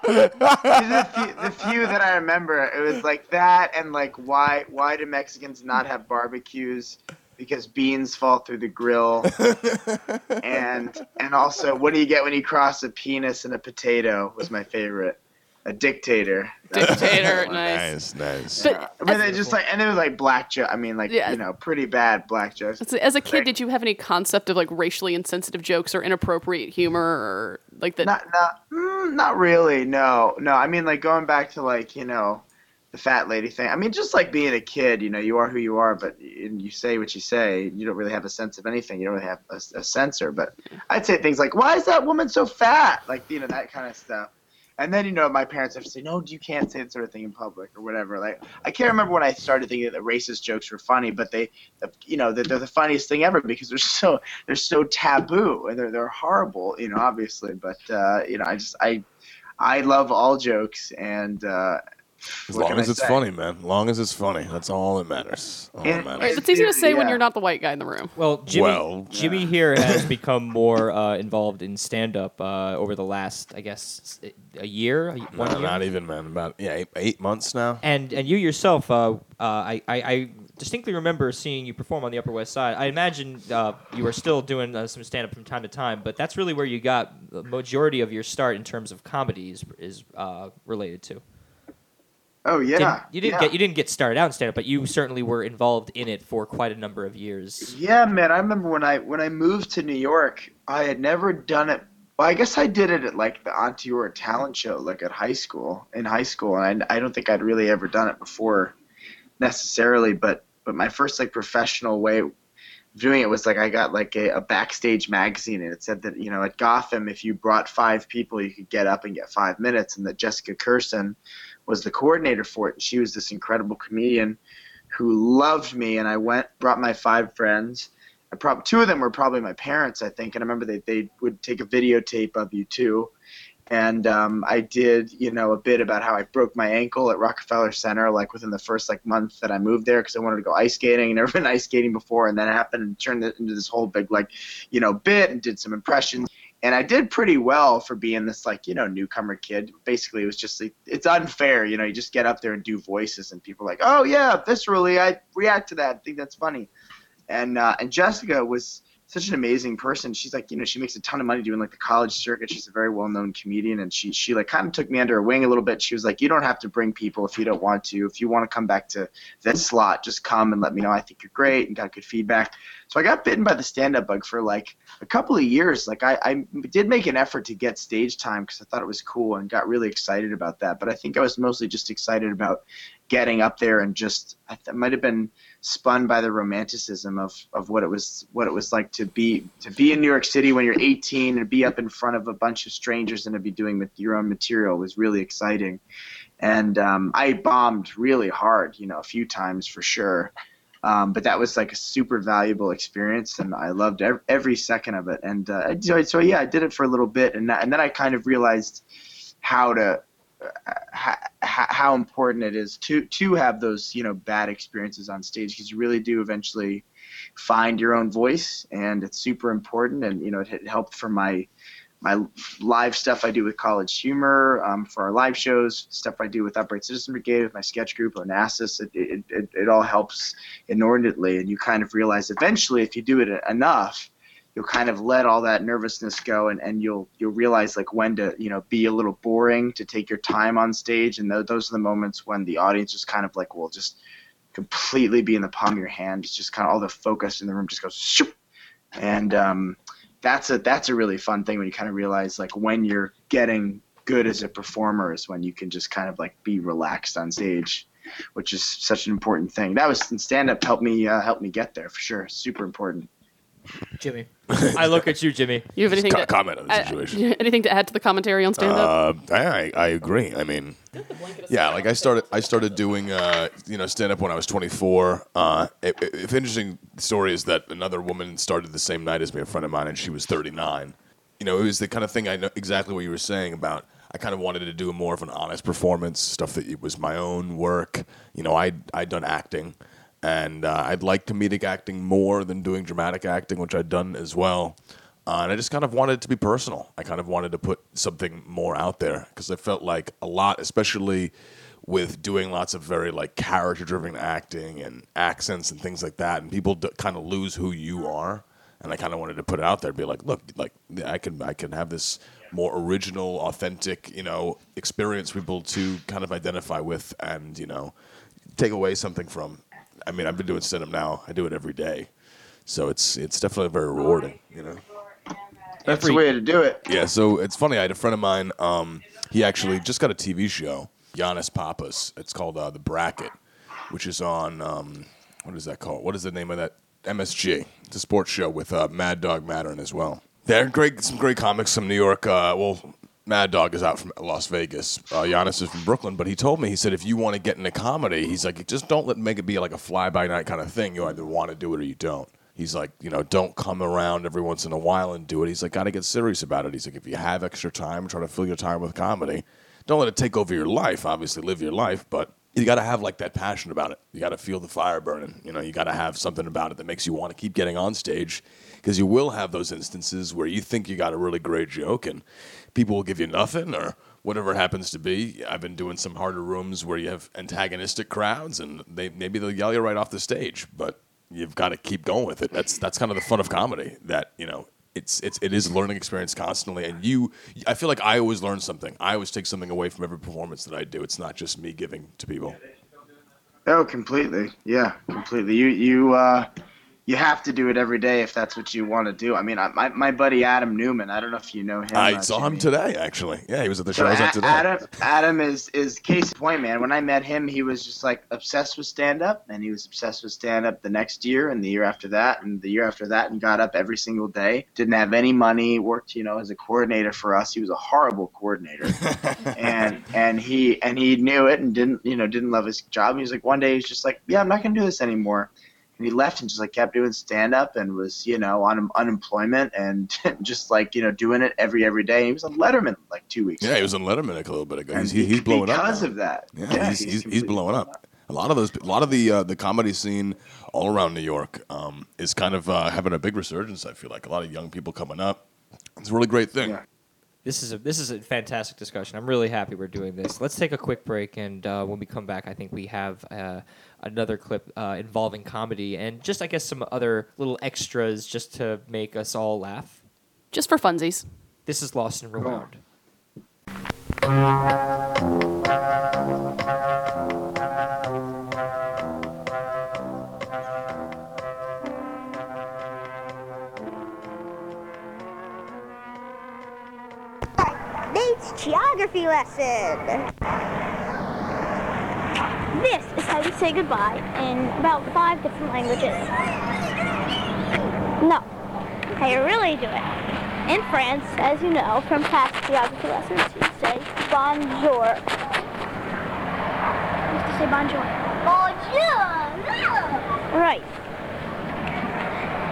the few, the few that I remember. It was like that, and like why why do Mexicans not have barbecues? Because beans fall through the grill. [LAUGHS] and and also, what do you get when you cross a penis and a potato? Was my favorite. A dictator. Dictator, [LAUGHS] nice. Nice, nice. But But they just like, and it was like black joke. I mean, like Yeah. you know, pretty bad black jokes. As a- As a kid, did you have any concept of like racially insensitive jokes or inappropriate humor or like that? Not not mm, not really. No, no. I mean, like going back to like you know, the fat lady thing. I mean, just like being a kid. You know, you are who you are, but you say what you say. You don't really have a sense of anything. You don't really have a, a censor. But I'd say things like, "Why is that woman so fat?" Like you know that kind of stuff. And then you know my parents have to say, "No, you can't say that sort of thing in public or whatever." Like I can't remember when I started thinking that racist jokes were funny, but they, you know, they're, they're the funniest thing ever because they're so they're so taboo and they're they're horrible, you know, obviously. But uh, you know, I just I I love all jokes and uh, As what long as I it's say? funny, man. As long as it's funny. That's all that matters. All that And- Right, matters. that's easy to say when you're not the white guy in the room. Well, Jimmy, Well, Jimmy here has [LAUGHS] become more uh, involved in stand up uh, over the last, I guess, s- a year, a- one No, year. not even, man. About yeah, eight, eight months now. And and you yourself, uh, uh, I, I, I distinctly remember seeing you perform on the Upper West Side. I imagine uh, you are still doing uh, some stand up from time to time, but that's really where you got the majority of your start in terms of comedy is, is uh, related to. Oh yeah, Didn't- you didn't yeah. get you didn't get started out in stand up, but you certainly were involved in it for quite a number of years. Yeah, man. I remember when I when I moved to New York, I had never done it. Well, I guess I did it at like the Auntie talent show, like at high school. In high school, and I, I don't think I'd really ever done it before, necessarily. But but my first like professional way of doing it was like I got like a, a backstage magazine, and it said that you know at Gotham, if you brought five people, you could get up and get five minutes, and that Jessica Kirson was the coordinator for it. She was this incredible comedian who loved me, and I went, brought my five friends. I prob- two of them were probably my parents, I think, and I remember they they would take a videotape of you too. And um, I did, you know, a bit about how I broke my ankle at Rockefeller Center, like within the first like month that I moved there, because I wanted to go ice skating. and [LAUGHS] never been ice skating before, and then it happened and turned it into this whole big like, you know, bit and did some impressions and I did pretty well for being this like you know newcomer kid. Basically, it was just like, it's unfair, you know. You just get up there and do voices, and people are like, oh yeah, viscerally, I react to that. I think that's funny. And uh, and Jessica was such an amazing person. She's like, you know, she makes a ton of money doing like the college circuit. She's a very well known comedian, and she she like kind of took me under her wing a little bit. She was like, you don't have to bring people if you don't want to. If you want to come back to this slot, just come and let me know. I think you're great and got good feedback. So I got bitten by the stand up bug for like a couple of years. Like I, I did make an effort to get stage time because I thought it was cool and got really excited about that. But I think I was mostly just excited about getting up there and just I th- might have been spun by the romanticism of, of what it was what it was like to be to be in New York City when you're 18 and be up in front of a bunch of strangers and to be doing your own material was really exciting. And um, I bombed really hard, you know, a few times for sure. Um, but that was like a super valuable experience, and I loved every, second of it. And uh, so, so yeah, I did it for a little bit, and and then I kind of realized how to how, important it is to to have those you know bad experiences on stage because you really do eventually find your own voice and it's super important and you know it, it helped for my my live stuff I do with College Humor um, for our live shows, stuff I do with Upright Citizen Brigade with my sketch group Onassis. It, it, it, it all helps inordinately, and you kind of realize eventually if you do it enough, you'll kind of let all that nervousness go, and, and you'll you'll realize like when to you know be a little boring to take your time on stage, and th- those are the moments when the audience is kind of like, will just completely be in the palm of your hand. It's just kind of all the focus in the room just goes shoop, and um, that's a that's a really fun thing when you kind of realize like when you're getting good as a performer is when you can just kind of like be relaxed on stage which is such an important thing. That was stand up helped me uh, help me get there for sure. Super important Jimmy. [LAUGHS] I look at you, Jimmy. You have anything co- to comment on the uh, situation. [LAUGHS] anything to add to the commentary on stand up? Uh, I, I agree. I mean, yeah, like I started I started doing uh, you know stand up when I was 24. Uh, if, if interesting story is that another woman started the same night as me, a friend of mine, and she was 39. You know, it was the kind of thing I know exactly what you were saying about. I kind of wanted to do more of an honest performance, stuff that it was my own work. You know, I I'd done acting, and uh, I'd like comedic acting more than doing dramatic acting, which I'd done as well. Uh, and I just kind of wanted it to be personal. I kind of wanted to put something more out there because I felt like a lot, especially with doing lots of very like character driven acting and accents and things like that, and people d- kind of lose who you are. And I kind of wanted to put it out there, be like, look, like I can I can have this more original, authentic, you know, experience for people to kind of identify with, and you know, take away something from. I mean, I've been doing stand up now. I do it every day, so it's it's definitely very rewarding, you know. that's the way to do it Yeah, so it's funny. I had a friend of mine. Um, he actually just got a TV show, Yannis Pappas. It's called uh, The Bracket, which is on um, what is that called? What is the name of that? MSG. It's a sports show with uh, Mad Dog Mattern as well. They're great. Some great comics from New York. Uh, well, Mad Dog is out from Las Vegas. Uh, Yannis is from Brooklyn, but he told me he said if you want to get into comedy, he's like just don't let make it be like a fly by night kind of thing. You either want to do it or you don't. He's like, you know, don't come around every once in a while and do it. He's like, got to get serious about it. He's like, if you have extra time, try to fill your time with comedy. Don't let it take over your life. Obviously, live your life, but you got to have like that passion about it. You got to feel the fire burning. You know, you got to have something about it that makes you want to keep getting on stage because you will have those instances where you think you got a really great joke and people will give you nothing or whatever happens to be. I've been doing some harder rooms where you have antagonistic crowds and they maybe they'll yell you right off the stage, but you've got to keep going with it. That's that's kind of the fun of comedy. That you know, it's it's it is a learning experience constantly, and you. I feel like I always learn something. I always take something away from every performance that I do. It's not just me giving to people. oh completely yeah completely you you uh you have to do it every day if that's what you want to do. I mean, I, my my buddy Adam Newman. I don't know if you know him. I uh, saw him today, actually. Yeah, he was at the So show I was at today. Adam, Adam is is case in point, man. When I met him, he was just like obsessed with stand up, and he was obsessed with stand up the next year, and the year after that, and the year after that, and got up every single day. Didn't have any money. Worked, you know, as a coordinator for us. He was a horrible coordinator, [LAUGHS] and and he and he knew it, and didn't you know didn't love his job. He was like one day he's just like, yeah, I'm not gonna do this anymore. And he left and just like kept doing stand up and was you know on unemployment and [LAUGHS] just like you know doing it every every day. He was on Letterman like two weeks. Yeah, he was on Letterman a little bit ago. He's, he, he's blowing up because of that. Yeah, he's, he's, he's completely blowing up. A lot of those, a lot of the uh, the comedy scene all around New York um, is kind of uh, having a big resurgence. I feel like a lot of young people coming up. It's a really great thing. Yeah. This is a this is a fantastic discussion. I'm really happy we're doing this. Let's take a quick break, and uh, when we come back, I think we have uh, another clip uh, involving comedy and just I guess some other little extras just to make us all laugh. Just for funsies. This is Lost and Rewound. Nate's geography lesson. This is how you say goodbye in about five different languages. No, how you really do it. In France, as you know from past geography lessons, you say bonjour. You have to say bonjour. Bonjour. Right.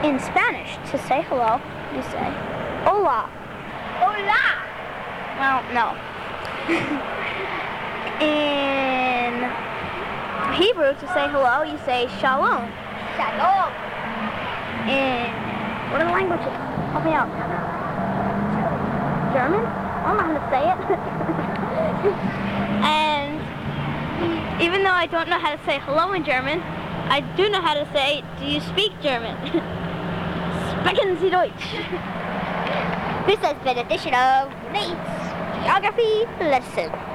In Spanish, to say hello, you say hola. Hola. Well, no. [LAUGHS] In Hebrew, to say hello, you say shalom. Shalom. In what are the languages? Help me out. German? I don't know how to say it. [LAUGHS] and even though I don't know how to say hello in German, I do know how to say, do you speak German? [LAUGHS] Sprechen Sie Deutsch. This has been an edition of Nate's Geography Lesson.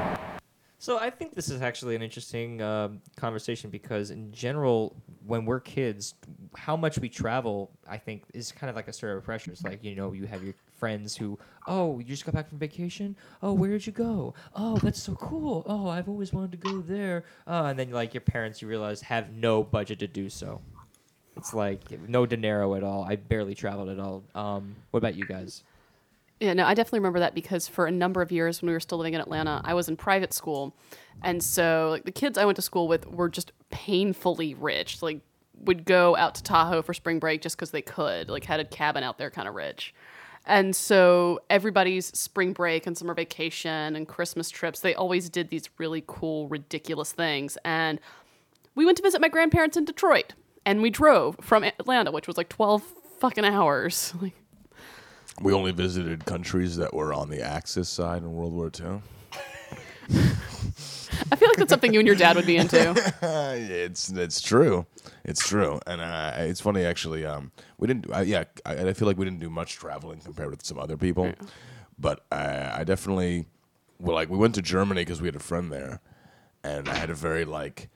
So I think this is actually an interesting um, conversation because, in general, when we're kids, how much we travel, I think, is kind of like a sort of pressure. It's like you know, you have your friends who, oh, you just got back from vacation. Oh, where did you go? Oh, that's so cool. Oh, I've always wanted to go there. Uh, and then like your parents, you realize have no budget to do so. It's like no dinero at all. I barely traveled at all. Um, what about you guys? Yeah, no, I definitely remember that because for a number of years when we were still living in Atlanta, I was in private school. And so like the kids I went to school with were just painfully rich. Like would go out to Tahoe for spring break just because they could. Like had a cabin out there kind of rich. And so everybody's spring break and summer vacation and Christmas trips, they always did these really cool, ridiculous things. And we went to visit my grandparents in Detroit and we drove from Atlanta, which was like 12 fucking hours. [LAUGHS] Like We only visited countries that were on the Axis side in World War II. I feel like that's something you and your dad would be into. [LAUGHS] it's it's true, it's true, and uh, it's funny actually. Um, we didn't. Uh, yeah, I, I feel like we didn't do much traveling compared with some other people, but I, I definitely. Well, like we went to Germany because we had a friend there, and I had a very like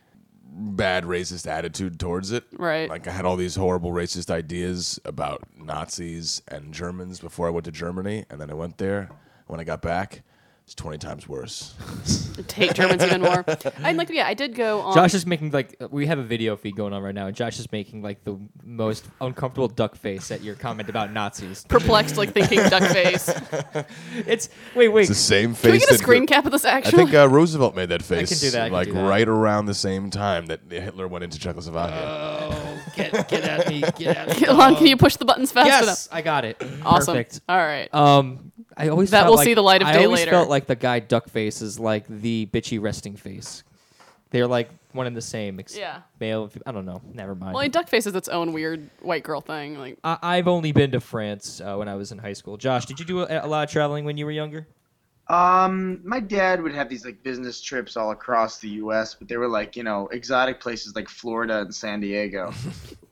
bad racist attitude towards it. Right. Like I had all these horrible racist ideas about Nazis and Germans before I went to Germany, and then I went there. When I got back, it's twenty times worse. [LAUGHS] hate Germans even more. [LAUGHS] I like yeah, I did go on. Josh is making like we have a video feed going on right now, and Josh is making like the most uncomfortable duck face at your comment about Nazis. [LAUGHS] perplexed, like thinking duck face. It's wait, wait. It's the same face. Can we get a that- screen cap of this Actually, I think uh, Roosevelt made that face. I can do that, I can like do that. right around the same time that Hitler went into Czechoslovakia. Oh, get get at me, get at me. Hold on, can you push the buttons fast enough? Yes, I got it. Awesome. Perfect. All right. Um, I always That felt will like- see the light of I day always later. felt like the guy duck face is like the bitchy resting face. They're like one and the same. Ex- Yeah. Male. I don't know. Never mind. well, duck face is its own weird white girl thing. Like I- I've only been to France uh, when I was in high school. Josh, did you do a, a lot of traveling when you were younger? Um, my dad would have these like business trips all across the U.S., but they were like you know exotic places like Florida and San Diego. [LAUGHS]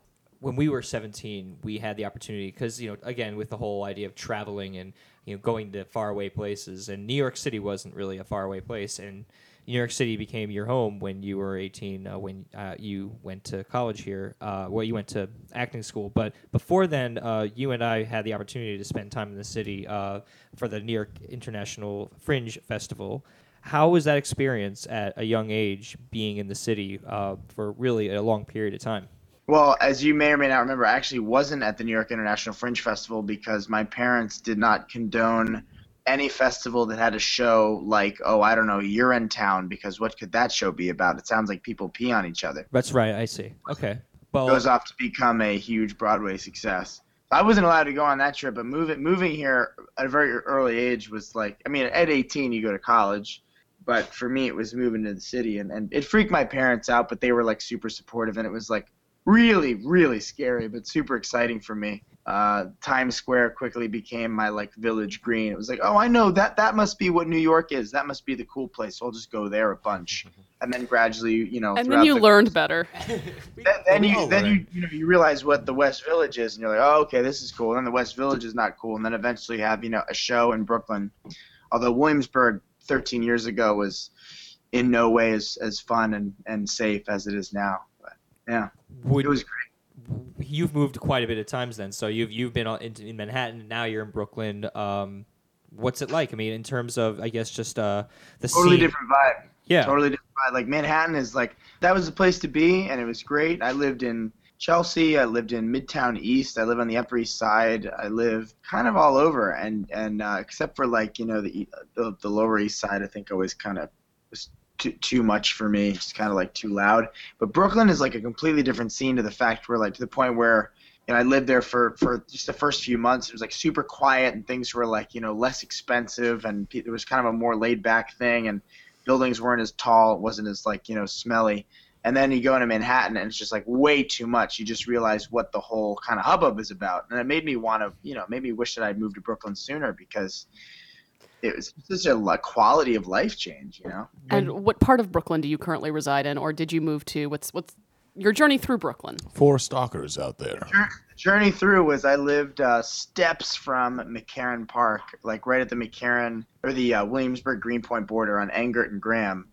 [LAUGHS] when we were 17 we had the opportunity because you know again with the whole idea of traveling and you know going to faraway places. And new york city wasn't really a faraway place. And new york city became your home when you were 18 uh, when uh, you went to college here uh, well you went to acting school. But before then uh, you and i had the opportunity to spend time in the city uh, for the new york international fringe festival. How was that experience at a young age being in the city uh, for really a long period of time Well, as you may or may not remember, I actually wasn't at the New York International Fringe Festival because my parents did not condone any festival that had a show like, oh, I don't know, You're in Town, because what could that show be about? It sounds like people pee on each other. That's right. I see. Okay. Well, goes off to become a huge Broadway success. I wasn't allowed to go on that trip, but moving moving here at a very early age was like, I mean, at 18 you go to college, but for me it was moving to the city, and, and it freaked my parents out, but they were like super supportive, and it was like really really scary, but super exciting for me. Uh, Times Square quickly became my like village green. It was like, oh, I know that that must be what New York is. That must be the cool place. So I'll just go there a bunch, [LAUGHS] and then gradually, you know, and then you the- learned better. [LAUGHS] then, then you then you you know you realize what the West Village is, and you're like, oh, okay, this is cool. And then the West Village is not cool, and then eventually you have you know a show in Brooklyn. Although Williamsburg 13 years ago was in no way as, as fun and, and safe as it is now. Yeah, would, it was great. you've moved quite a bit of times then. So you've you've been in, in Manhattan. Now you're in Brooklyn. Um, what's it like? I mean, in terms of I guess just uh, the Totally scene. different vibe. Yeah. Totally different vibe. Like Manhattan is like that was the place to be, and it was great. I lived in Chelsea. I lived in Midtown East. I live on the Upper East Side. I live kind of all over, and and uh, except for like you know the the, the Lower East Side, I think always kind of was too too much for me. It's kind of like too loud. But Brooklyn is like a completely different scene to the fact where like to the point where. And I lived there for, for just the first few months. It was like super quiet and things were like, you know, less expensive and it was kind of a more laid back thing. And buildings weren't as tall. It wasn't as like you know smelly. And then you go into Manhattan, and it's just like way too much. You just realize what the whole kind of hubbub is about, and it made me want to, you know, made me wish that I'd moved to Brooklyn sooner because it was such a quality of life change, you know. And what part of Brooklyn do you currently reside in, or did you move to? What's what's your journey through Brooklyn? Four stalkers out there. The journey through was I lived uh, steps from McCarren Park, like right at the McCarren or the uh, Williamsburg Greenpoint border on Engert and Graham.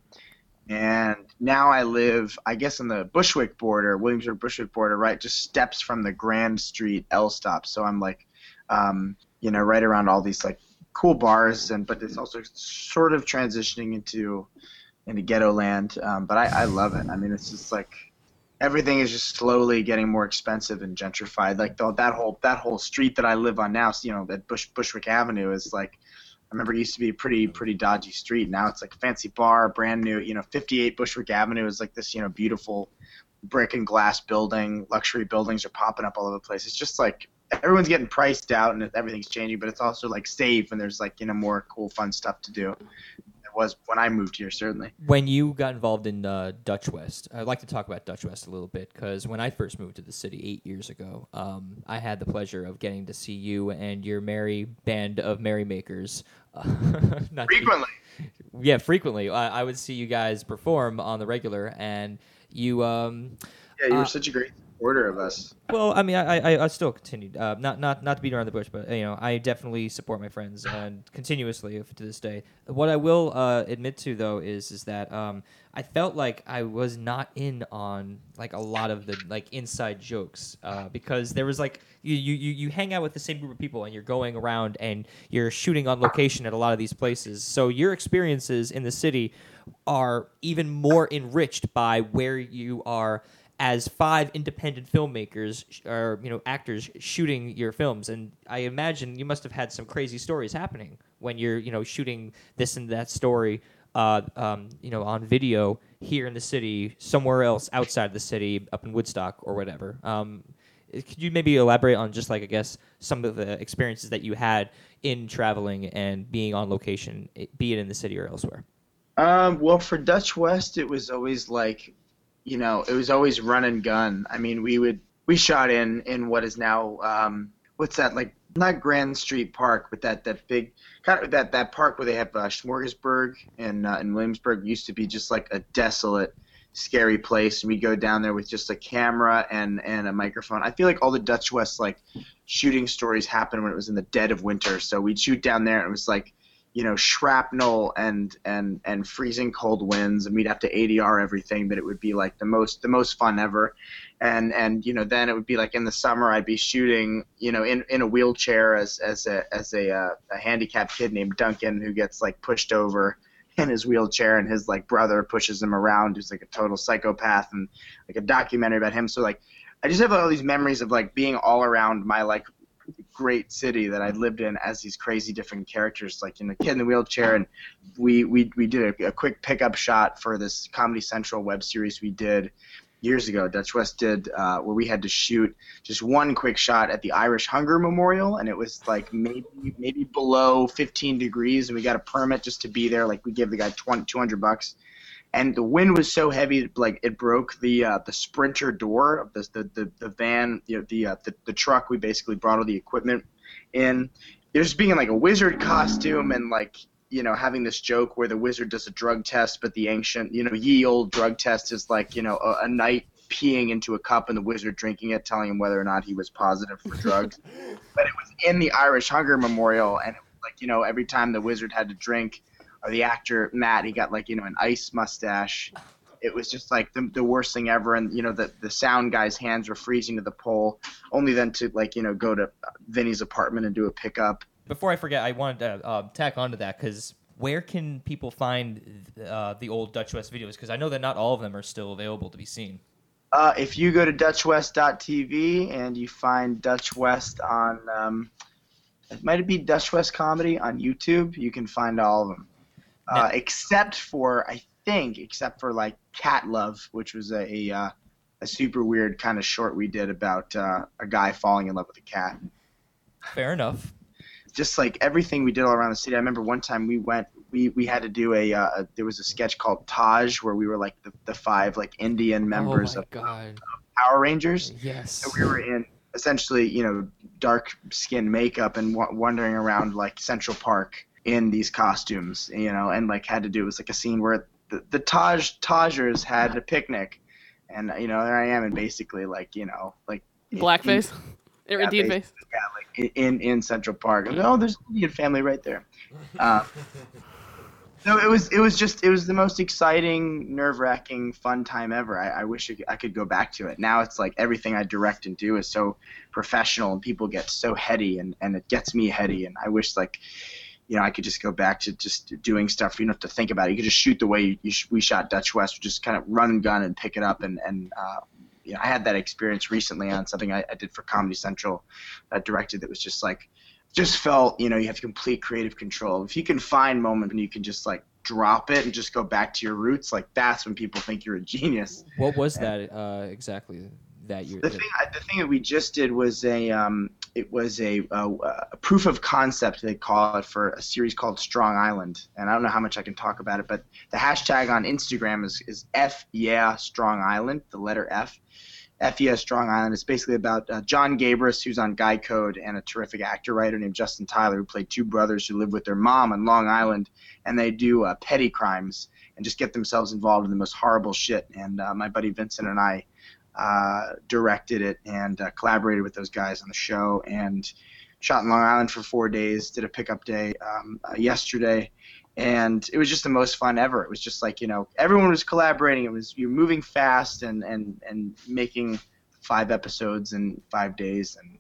And now I live, I guess, on the Bushwick border, Williamsburg Bushwick border, right, just steps from the Grand Street L stop. So I'm like, um, you know, right around all these like cool bars, and but it's also sort of transitioning into into ghetto land. Um, but I, I love it. I mean, it's just like everything is just slowly getting more expensive and gentrified. Like the, that whole that whole street that I live on now, you know, that Bush Bushwick Avenue is like. I remember it used to be a pretty pretty dodgy street. Now it's like a fancy bar, brand new. You know, 58 Bushwick Avenue is like this you know beautiful brick and glass building. Luxury buildings are popping up all over the place. It's just like everyone's getting priced out and everything's changing, but it's also like safe and there's like you know more cool fun stuff to do. It was when I moved here certainly. When you got involved in uh, Dutch West, I'd like to talk about Dutch West a little bit because when I first moved to the city eight years ago, um, I had the pleasure of getting to see you and your merry band of merrymakers. Uh, [LAUGHS] not to be- Frequently. yeah, frequently. I, I would see you guys perform on the regular, and you. Um, Yeah, you were Uh, such a great supporter of us. well, I mean, I, I, I still continued. Uh, not, not, not to beat around the bush, but you know, I definitely support my friends and continuously to this day. What I will uh, admit to though is, is that um, I felt like I was not in on like a lot of the like inside jokes uh, because there was like you, you, you you hang out with the same group of people and you're going around and you're shooting on location at a lot of these places. So your experiences in the city are even more enriched by where you are as five independent filmmakers or you know actors shooting your films. And i imagine you must have had some crazy stories happening when you're you know shooting this and that story uh, um, you know on video here in the city somewhere else outside the city up in woodstock or whatever. Um, could you maybe elaborate on just like i guess some of the experiences that you had in traveling and being on location be it in the city or elsewhere? Um, well, for Dutch West, it was always like, you know, it was always run and gun. I mean, we would we shot in in what is now um, what's that like? Not Grand Street Park, but that that big kind of that that park where they have uh, Smorgasburg and uh, in Williamsburg used to be just like a desolate, scary place. And we go down there with just a camera and and a microphone. I feel like all the Dutch West like shooting stories happened when it was in the dead of winter. So we'd shoot down there, and it was like you know shrapnel and and and freezing cold winds and we'd have to ADR everything but it would be like the most the most fun ever. And and you know then it would be like in the summer I'd be shooting you know in in a wheelchair as as a as a uh, a handicapped kid named Duncan who gets like pushed over in his wheelchair and his like brother pushes him around who's like a total psychopath and like a documentary about him. So like I just have all these memories of like being all around my like great city that I lived in as these crazy different characters, like in the kid in the wheelchair, and we we we did a, a quick pickup shot for this Comedy Central web series we did years ago. Dutch West did uh, where we had to shoot just one quick shot at the Irish Hunger Memorial, and it was like maybe maybe below 15 degrees, and we got a permit just to be there. Like we gave the guy 20, 200 bucks and the wind was so heavy like it broke the uh, the sprinter door of the the, the, the van you know, the, uh, the the truck we basically brought all the equipment in. There's being in like a wizard costume and like you know having this joke where the wizard does a drug test but the ancient you know ye old drug test is like you know a, a knight peeing into a cup and the wizard drinking it telling him whether or not he was positive for drugs. [LAUGHS] But it was in the irish hunger memorial and it was like you know every time the wizard had to drink or the actor Matt, he got like you know an ice mustache. It was just like the, the worst thing ever, and you know the the sound guy's hands were freezing to the pole. Only then to like you know go to Vinny's apartment and do a pickup. before I forget, I wanted to uh, tack onto that because where can people find uh, the old Dutch West videos? Because I know that not all of them are still available to be seen. Uh, if you go to DutchWest.tv and you find Dutch West on, um, it might be Dutch West Comedy on YouTube, you can find all of them. Uh, except for, I think, except for like Cat Love, which was a a, uh, a super weird kind of short we did about uh, a guy falling in love with a cat. Fair enough. just like everything we did all around the city. I remember one time we went we we had to do a, uh, a there was a sketch called Taj where we were like the, the five like Indian members oh of god. Power Rangers. Yes. So we were in essentially, you know, dark skin makeup and wa- wandering around like Central Park in these costumes, you know, and like had to do it was like a scene where the, the Taj Tajers had a picnic, and you know there I am, and basically like you know like in- Blackface. Or [LAUGHS] Yeah, Indeed face. yeah, like in- in in Central Park. And, oh, there's an Indian family right there. Uh, [LAUGHS] so it was it was just it was the most exciting, nerve wracking, fun time ever. I, I wish I could go back to it. Now it's like everything I direct and do is so professional, and people get so heady, and and it gets me heady. And I wish like. You know, I could just go back to just doing stuff. You don't have to think about it. You could just shoot the way you, you sh- we shot Dutch West, just kind of run and gun and pick it up. And and uh, you know, I had that experience recently on something I, I did for Comedy Central, uh, directed that was just like, just felt you know you have complete creative control. If you can find moments when you can just like drop it and just go back to your roots, like that's when people think you're a genius. What was that uh, exactly that you The thing, the thing that we just did was a, um, it was a, a, a proof of concept they call it for a series called Strong Island, and I don't know how much I can talk about it, but the hashtag on Instagram is is F yeah Strong Island, the letter F. F yeah Strong Island. It's basically about uh, Jon Gabrus, who's on Guy Code, and a terrific actor writer named Justin Tyler, who played two brothers who live with their mom on Long Island, and they do uh, petty crimes and just get themselves involved in the most horrible shit. And uh, my buddy Vincent and I uh, directed it and uh, collaborated with those guys on the show and shot in Long Island for four days. Did a pickup day um, uh, yesterday, and it was just the most fun ever. It was just like you know everyone was collaborating. It was you're moving fast and and and making five episodes in five days and.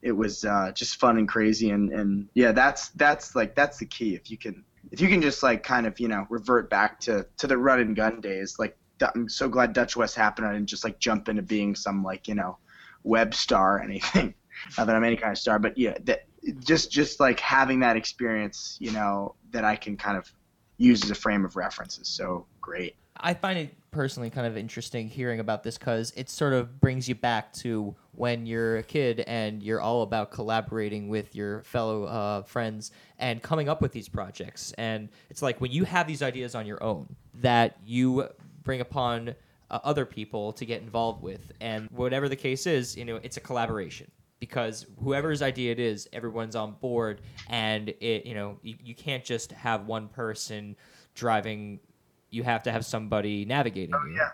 It was uh, just fun and crazy, and, and yeah, that's that's like that's the key. If you can if you can just like kind of you know revert back to to the run and gun days, like I'm so glad Dutch West happened. I didn't just like jump into being some like you know web star or anything. [LAUGHS] Not that I'm any kind of star, but yeah, that just just like having that experience, you know, that I can kind of use as a frame of reference is so great. I find it personally kind of interesting hearing about this because it sort of brings you back to when you're a kid and you're all about collaborating with your fellow uh, friends and coming up with these projects. And it's like when you have these ideas on your own that you bring upon uh, other people to get involved with. And whatever the case is, you know, it's a collaboration because whoever's idea it is, everyone's on board, and it, you know, you, you can't just have one person driving. You have to have somebody navigating you. yeah.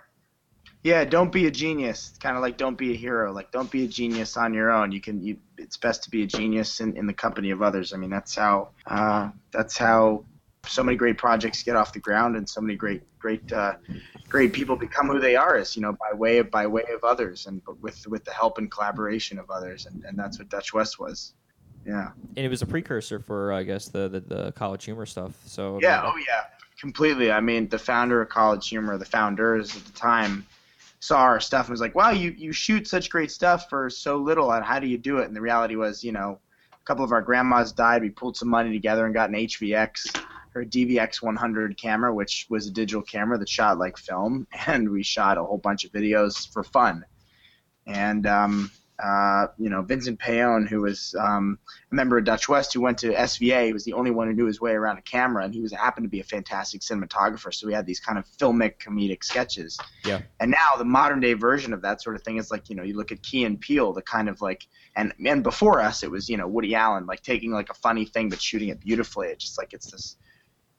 Yeah, don't be a genius. Kind of like don't be a hero. Like don't be a genius on your own. You can. You, it's best to be a genius in, in the company of others. I mean, that's how. Uh, that's how so many great projects get off the ground, and so many great, great, uh, great people become who they are. Is you know by way of by way of others, and with with the help and collaboration of others, and, and that's what Dutch West was. Yeah. And it was a precursor for, I guess, the the, the college humor stuff. So Yeah, oh yeah, completely. I mean, the founder of College Humor, the founders at the time, saw our stuff and was like, "Wow, you you shoot such great stuff for so little. And how do you do it?" And the reality was, you know, a couple of our grandmas died. We pulled some money together and got an HVX or DVX 100 camera, which was a digital camera that shot like film, [LAUGHS] and we shot a whole bunch of videos for fun. And um, uh, you know, Vincent Peone, who was um, a member of Dutch West, who went to SVA, was the only one who knew his way around a camera, and he was happened to be a fantastic cinematographer. So we had these kind of filmic comedic sketches. Yeah. And now the modern day version of that sort of thing is like, you know, you look at Key and Peele, the kind of like, and and before us, it was you know Woody Allen, like taking like a funny thing but shooting it beautifully. It just like it's this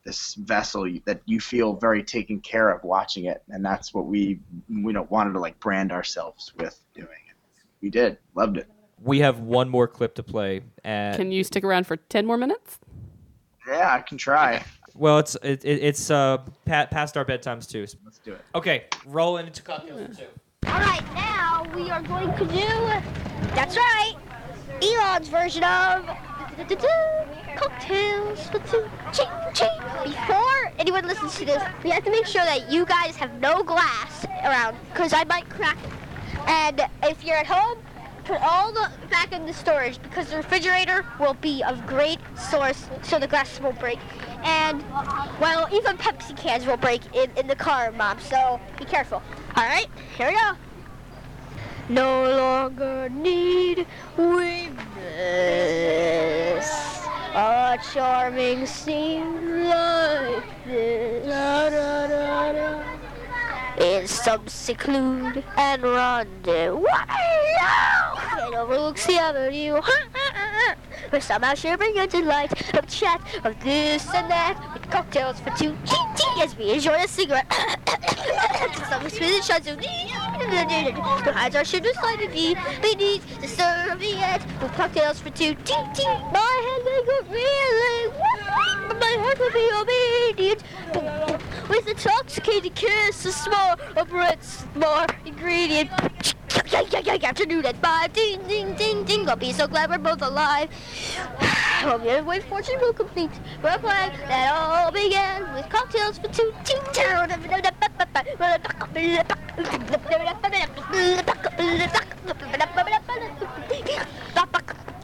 this vessel that you feel very taken care of watching it, and that's what we we don't wanted to like brand ourselves with doing it. We did, loved it. we have one more clip to play. And, Can you stick around for 10 more minutes? Yeah, I can try. well, it's it, it, it's uh pa- past our bedtimes too. Let's do it. Okay, roll into cocktails for two. All right, now we are going to do. That's right. Elon's version of cocktails for two. Ching, ching. Before anyone listens to this, we have to make sure that you guys have no glass around, because I might crack it. And if you're at home, put all the back in the storage because the refrigerator will be of great source, so the glasses won't break. And well, even Pepsi cans will break in, in the car, Mom. So be careful. All right, here we go. No longer need we miss A charming scene like this. Da, da, da. In some seclude and rendezvous It overlooks the avenue [LAUGHS] Where somehow shivering into light Of chat of this and that With cocktails for two As we enjoy a cigarette. Some spinning shots of Who hides our sugar slightly Beneath the serviette. With cocktails for two My head may go reeling my heart will be obedient. With the intoxicated kiss, a small, a bread, more ingredient. Afternoon at five, ding, ding, ding, ding. I'll be so glad we're both alive. Hope your way fortune will complete. A plan that all began with cocktails for two. Ting,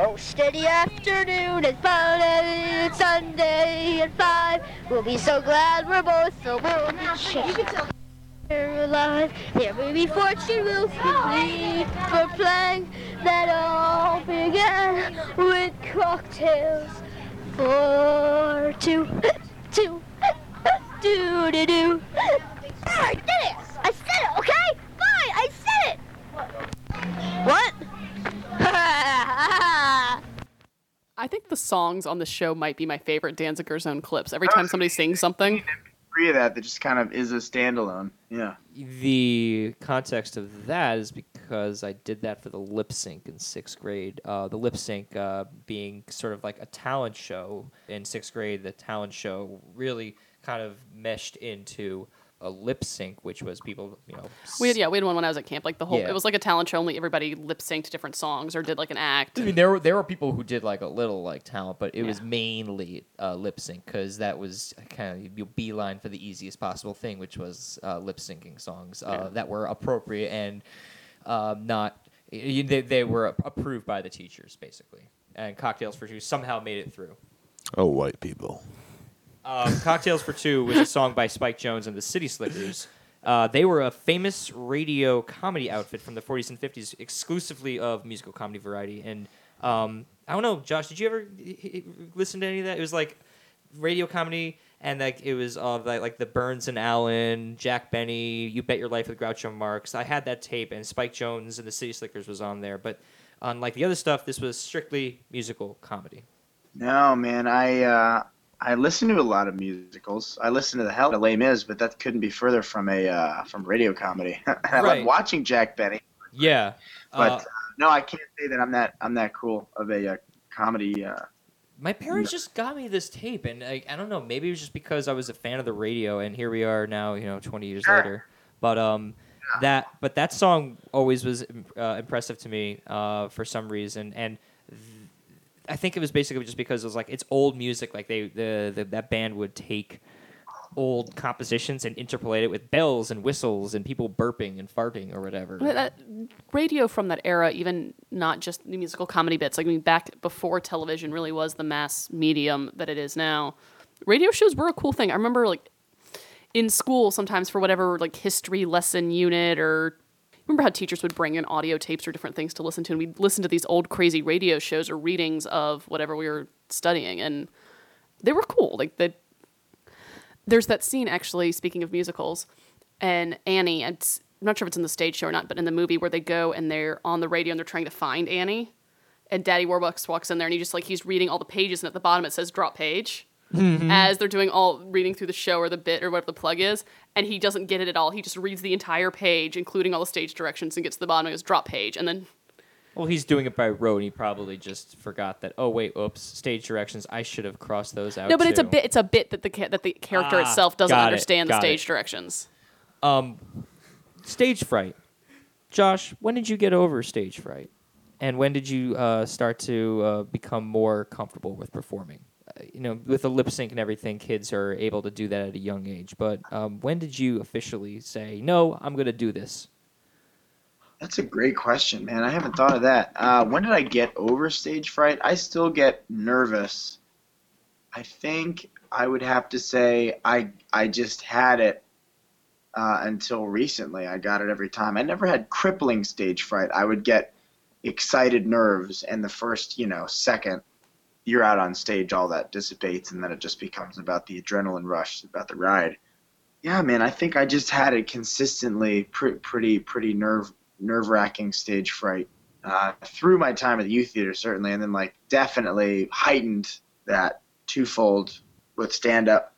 Oh, steady afternoon and fun and Sunday at five. We'll be so glad we're both so we're alive. There may be fortune will complete for playing that all began with cocktails for two, [LAUGHS] two, do do do. I did it! I said it, okay? Fine, I said it! What? I think the songs on the show might be my favorite Danziger own clips. Every time somebody sings something, Agree with that. That just kind of is a standalone. Yeah. The context of that is because I did that for the lip sync in sixth grade. Uh, the lip sync uh, being sort of like a talent show in sixth grade. The talent show really kind of meshed into a lip sync, which was people, you know. we had yeah we had one when I was at camp. Like the whole Yeah. it was like a talent show. Only everybody lip synced different songs or did like an act. I mean, there were there were people who did like a little like talent, but it was Yeah. mainly uh, lip sync because that was kind of you beeline for the easiest possible thing, which was uh, lip syncing songs uh, that were appropriate and um, not y- they, they were approved by the teachers basically. And cocktails for two somehow made it through. Oh, white people. Um, Cocktails for Two was a song by Spike Jones and the City Slickers. Uh, they were a famous radio comedy outfit from the 40s and 50s, exclusively of musical comedy variety. And um, I don't know, Josh, did you ever listen to any of that? It was like radio comedy, and like it was of like, like the Burns and Allen, Jack Benny, You Bet Your Life with Groucho Marx. I had that tape, and Spike Jones and the City Slickers was on there. But unlike the other stuff, this was strictly musical comedy. No, man. I uh, I listen to a lot of musicals. I listen to the hell out of Les Mis, but that couldn't be further from a uh, from radio comedy. [LAUGHS] I Right. love watching Jack Benny, Yeah. but Uh, uh, no, I can't say that I'm that I'm that cool of a uh, comedy. Uh, My parents just got me this tape, and I, I don't know. Maybe it was just because I was a fan of the radio, and here we are now, you know, 20 years Sure. later. But um, that but that song always was uh, impressive to me uh, for some reason, and I think it was basically just because it was like it's old music. Like they the, the that band would take old compositions and interpolate it with bells and whistles and people burping and farting or whatever. That radio from that era, even not just the musical comedy bits, like I mean, back before television really was the mass medium that it is now. Radio shows were a cool thing. I remember like in school sometimes for whatever like history lesson unit or remember how teachers would bring in audio tapes or different things to listen to and we'd listen to these old crazy radio shows or readings of whatever we were studying and they were cool. Like the there's that scene actually speaking of musicals and annie it's, i'm not sure if it's in the stage show or not but in the movie where they go and they're on the radio and they're trying to find annie and daddy warbucks walks in there and he just like he's reading all the pages and at the bottom it says drop page as they're doing all reading through the show or the bit or whatever the plug is and he doesn't get it at all he just reads the entire page including all the stage directions and gets to the bottom and goes drop page and then Well, he's doing it by rote. and He probably just forgot that. Oh wait, oops, stage directions. I should have crossed those out. no but it's a bit it's a bit that the ca- that the character Ah, itself doesn't got it, understand the stage it. directions Um, stage fright. Josh, when did you get over stage fright? And when did you uh, start to uh, become more comfortable with performing you know, with the lip sync and everything, kids are able to do that at a young age. But um, when did you officially say, no, I'm going to do this? That's a great question, man. I haven't thought of that. Uh, when did I get over stage fright? I still get nervous. I think I would have to say I I just had it uh, until recently. I got it every time. I never had crippling stage fright. I would get excited nerves, and the first you know second you're out on stage, all that dissipates, and then it just becomes about the adrenaline rush, about the ride. Yeah, man. I think I just had it consistently, pre- pretty pretty nerve nerve wracking stage fright uh, through my time at the youth theater, certainly, and then like definitely heightened that twofold with stand up.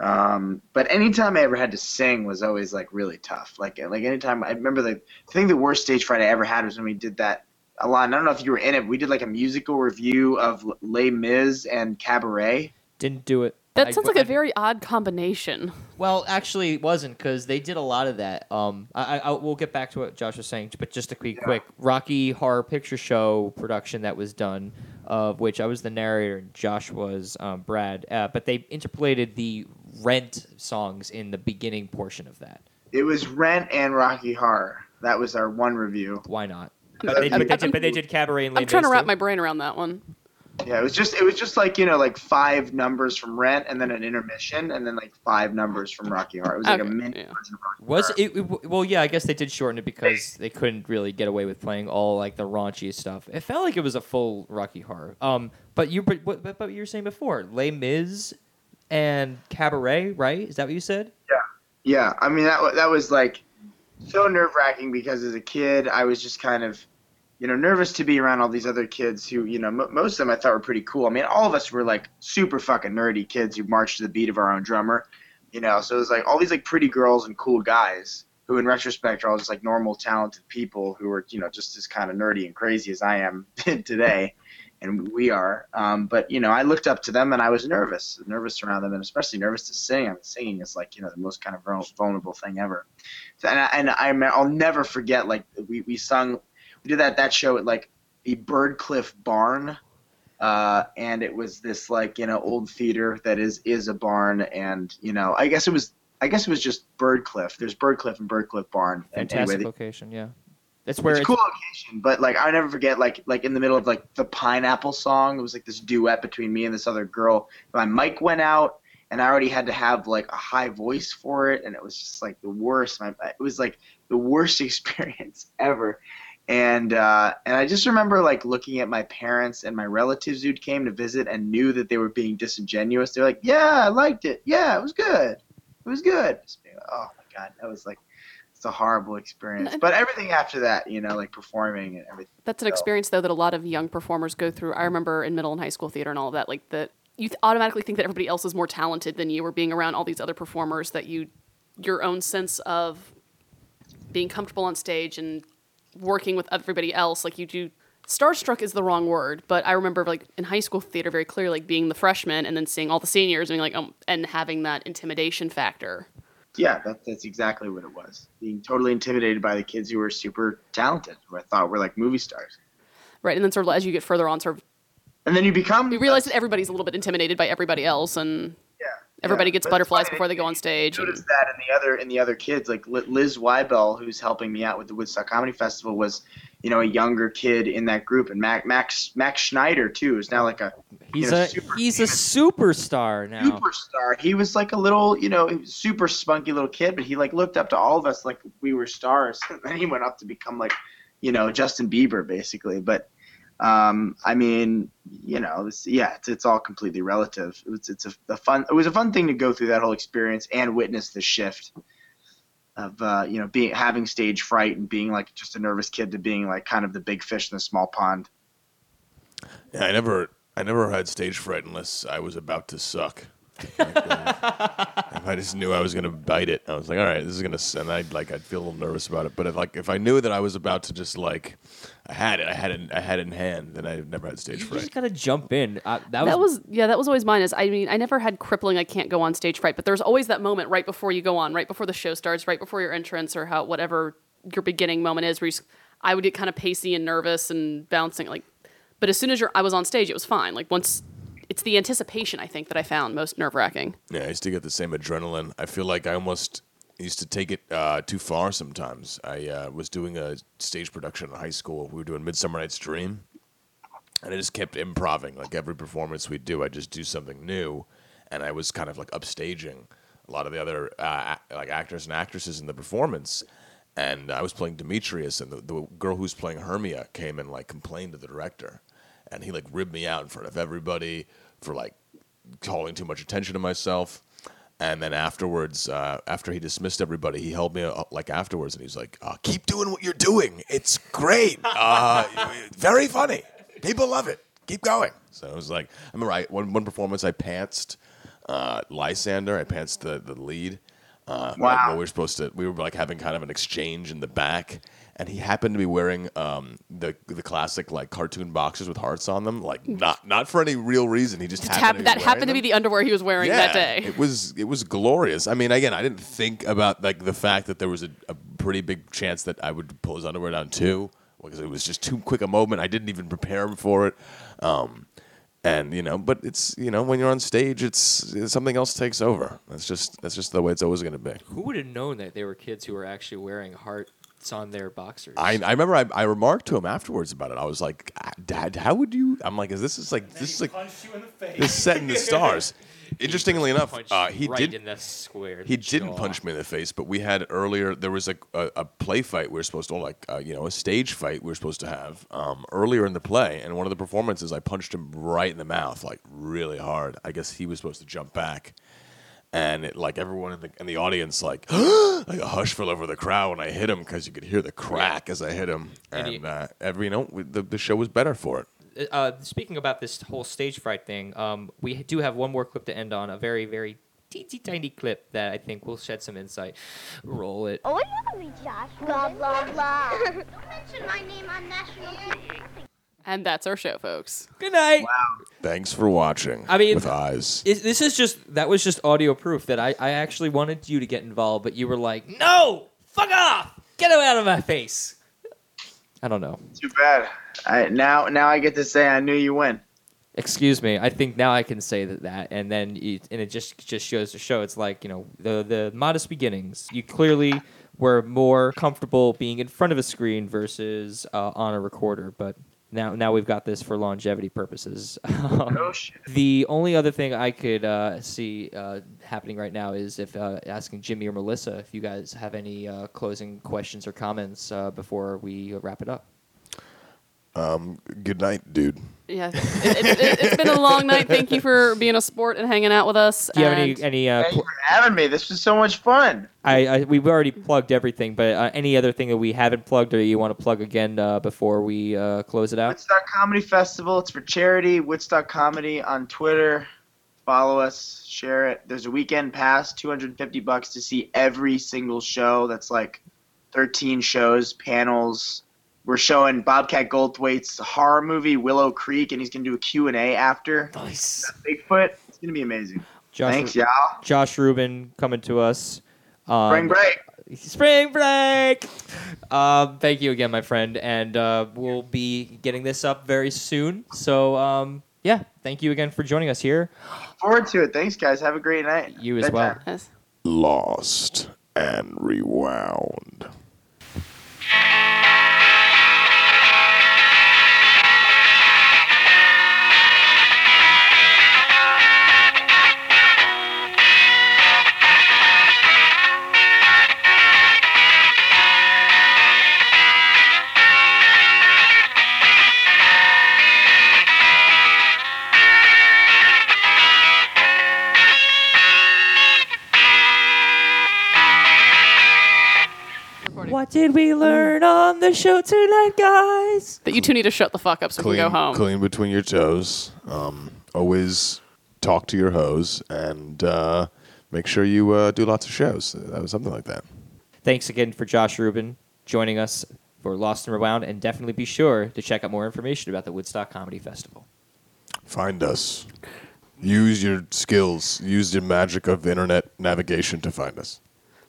Um, but anytime I ever had to sing was always like really tough. Like like anytime I remember the I think the worst stage fright I ever had was when we did that. Alon, I don't know if you were in it. We did like a musical review of Les Mis and Cabaret. Didn't do it. That I- sounds like I- a very odd combination. Well, actually, it wasn't because they did a lot of that. Um, I, I, I we'll get back to what Josh was saying, but just a quick, quick Rocky Horror Picture Show production that was done, of which I was the narrator and Josh was um, Brad. Uh, but they interpolated the Rent songs in the beginning portion of that. It was Rent and Rocky Horror. That was our one review. Why not? But they, but they, did, but they did Cabaret and Les I'm trying to wrap too. my brain around that one. Yeah, it was just it was just like you know like five numbers from Rent and then an intermission and then like five numbers from Rocky Horror. It was like a Okay, mini yeah. version of Rocky Was it, it? Well, yeah, I guess they did shorten it because they couldn't really get away with playing all like the raunchy stuff. It felt like it was a full Rocky Horror. Um, but you, but, but, but you were saying before, Les Mis and Cabaret, right? Is that what you said? Yeah, yeah. I mean that wa- that was like so nerve wracking because as a kid I was just kind of you know nervous to be around all these other kids who you know m- most of them I thought were pretty cool. I mean all of us were like super fucking nerdy kids who marched to the beat of our own drummer, you know. So it was like all these like pretty girls and cool guys who in retrospect are all just like normal talented people who were you know just as kind of nerdy and crazy as I am [LAUGHS] today. And we are, um, but you know, I looked up to them and I was nervous, nervous around them, and especially nervous to sing. I mean, singing is like you know the most kind of vulnerable thing ever. So, and I, and I, I'll never forget like we, we sung, we did that that show at like a Byrdcliffe barn, uh, and it was this like you know old theater that is is a barn, and you know I guess it was I guess it was just Byrdcliffe. There's Byrdcliffe and Byrdcliffe barn. And Fantastic anyway, location, yeah. That's where it's a it's, cool location, but like I never forget, like like in the middle of like the pineapple song, it was like this duet between me and this other girl. My mic went out, and I already had to have like a high voice for it, and it was just like the worst. My it was like the worst [LAUGHS] experience ever. And uh, and I just remember like looking at my parents and my relatives who'd came to visit and knew that they were being disingenuous. They're like, "Yeah, I liked it. Yeah, it was good. It was good." Just being oh my god, that was like it's a horrible experience. But everything after that, you know, like performing and everything. That's an So- experience though that a lot of young performers go through. I remember in middle and high school theater and all of that, like that you automatically think that everybody else is more talented than you, or being around all these other performers that you, your own sense of being comfortable on stage and working with everybody else, like you do. Starstruck is the wrong word, but I remember like in high school theater very clearly, like being the freshman and then seeing all the seniors and being like, um, and having that intimidation factor. Yeah, that, that's exactly what it was. Being totally intimidated by the kids who were super talented, who I thought were like movie stars. Right, and then sort of as you get further on, sort of And then you become. you realize that everybody's a little bit intimidated by everybody else, and everybody yeah. gets butterflies before they go on stage. and- that in the other in the other kids, like Liz Wybel, who's helping me out with the Woodstock Comedy Festival, was you know a younger kid in that group, and Mac, Max Max Schneider too is now like a he's you know, a super he's a superstar now. superstar. He was like a little, you know, he was a super spunky little kid, but he like looked up to all of us like we were stars. [LAUGHS] And then he went up to become like, you know, Justin Bieber basically. But um, I mean, you know, this, yeah, it's, it's all completely relative. It was it's a, a fun it was a fun thing to go through that whole experience and witness the shift of uh, you know being having stage fright and being like just a nervous kid to being like kind of the big fish in the small pond. Yeah, I never, I never had stage fright unless I was about to suck. Like, uh, [LAUGHS] if I just knew I was gonna bite it, I was like, all right, this is gonna, and I'd like, I'd feel a little nervous about it. But if like, if I knew that I was about to just like, I had it, I had it, I had it in hand, and I never had stage fright. You just gotta jump in. Uh, that, that was, was yeah, that was always mine. Is I mean, I never had crippling. I can't go on stage fright, but there's always that moment right before you go on, right before the show starts, right before your entrance or how whatever your beginning moment is. Where you, s- I would get kind of pacey and nervous and bouncing like, but as soon as you're, I was on stage, it was fine. Like once it's the anticipation I think that I found most nerve wracking. Yeah, I used to get the same adrenaline. I feel like I almost used to take it uh, too far sometimes. I uh, was doing a stage production in high school. We were doing Midsummer Night's Dream, and I just kept improving. Like every performance we'd do, I just do something new, and I was kind of like upstaging a lot of the other uh, like actors and actresses in the performance. And I was playing Demetrius, and the, the girl who's playing Hermia came and like complained to the director, and he like ribbed me out in front of everybody for like calling too much attention to myself. And then afterwards, uh, after he dismissed everybody, he held me uh, like afterwards, and he's like, uh, "Keep doing what you're doing. It's great. Uh, [LAUGHS] very funny. People love it. Keep going." So I was like, I remember I, one one performance I pantsed uh, Lysander. I pantsed the the lead. Uh, Wow. like, we were supposed to. We were like having kind of an exchange in the back, and he happened to be wearing um, the the classic like cartoon boxers with hearts on them. Like not not for any real reason. He just, Just happened hap- to be that wearing happened to be the underwear he was wearing that day. it was it was glorious. I mean, again, I didn't think about like the fact that there was a, a pretty big chance that I would pull his underwear down too, because it was just too quick a moment. I didn't even prepare him for it. Um, and you know, but it's you know when you're on stage, it's, it's something else takes over. That's just that's just the way it's always going to be. Who would have known that they were kids who were actually wearing hearts on their boxers? I, I remember I, I remarked to him afterwards about it. I was like, "Ah, Dad, how would you? I'm like, is this is like this is like this is set in the [LAUGHS] stars. Interestingly enough, uh, he right did in the square. He didn't punch me in the face, but we had earlier. There was a a, a play fight we were supposed to like, uh, you know, a stage fight we were supposed to have um, earlier in the play. And one of the performances, I punched him right in the mouth, like really hard. I guess he was supposed to jump back, and it, like everyone in the in the audience, like [GASPS] like a hush fell over the crowd when I hit him because you could hear the crack as I hit him. And And, he- uh, every you know, the the show was better for it. Uh, speaking about this whole stage fright thing, um, we do have one more clip to end on. A very, very teensy tiny clip that I think will shed some insight. Roll it. Oh, you love me, Josh. Blah, blah, blah. [LAUGHS] Don't mention my name on national TV. And that's our show, folks. Good night. Wow. Thanks for watching. I mean- with eyes. Is- this is just that was just audio proof that I, I actually wanted you to get involved, but you were like, no, fuck off, get him out of my face. I don't know. Too bad. I, now, now I get to say I knew you win. Excuse me. I think now I can say that, that and then you, and it just just shows to show. It's like you know the the modest beginnings. You clearly were more comfortable being in front of a screen versus uh, on a recorder, but now now we've got this for longevity purposes. [LAUGHS] Um, Oh shit. The only other thing I could uh, see uh, happening right now is if uh, asking Jimmy or Melissa if you guys have any uh, closing questions or comments uh, before we wrap it up. Good night, dude. Yeah, it, it, it, it's been a long night. Thank you for being a sport and hanging out with us. Do you have any any? Uh, Thank you for having me. This was so much fun. I, I we've already plugged everything, but uh, any other thing that we haven't plugged or you want to plug again uh, before we uh, close it out? Woodstock Comedy Festival. It's for charity. Woodstock Comedy on Twitter. Follow us, share it. There's a weekend pass, 250 bucks to see every single show. That's like 13 shows, panels. We're showing Bobcat Goldthwait's horror movie Willow Creek, and he's gonna do a Q and A after Nice. Bigfoot. It's gonna be amazing. Josh, Thanks, y'all. Josh Rubin coming to us. Um, Spring break. Spring break. Um, thank you again, my friend, and uh, we'll be getting this up very soon. So um, yeah, thank you again for joining us here. Forward to it. Thanks, guys. Have a great night. You as Bedtime. well. Yes. Lost and rewound. What did we learn on the show tonight, guys? That you two need to shut the fuck up so we Clean, can go home. clean between your toes. Um, always talk to your hose and uh, make sure you uh, do lots of shows. That was something like that. Thanks again for Josh Rubin joining us for Lost and Rewound, and definitely be sure to check out more information about the Woodstock Comedy Festival. Find us. Use your skills. Use your magic of internet navigation to find us.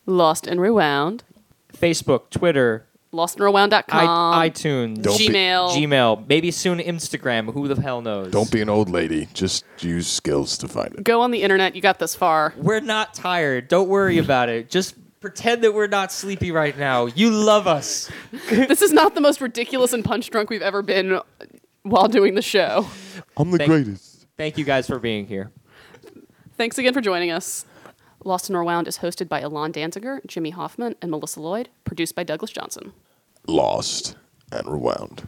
Lost and Rewound. Facebook, Twitter, LostandRewound.com. I, iTunes, Don't be- Gmail. Gmail, maybe soon Instagram. Who the hell knows? Don't be an old lady. Just use skills to find it. Go on the internet. You got this far. We're not tired. Don't worry about it. Just pretend that we're not sleepy right now. You love us. [LAUGHS] this is not the most ridiculous and punch drunk we've ever been while doing the show. I'm the Thank- greatest. Thank you guys for being here. Thanks again for joining us. Lost and Rewound is hosted by Alon Danziger, Jimmy Hoffman, and Melissa Lloyd, produced by Douglas Johnson. Lost and rewound.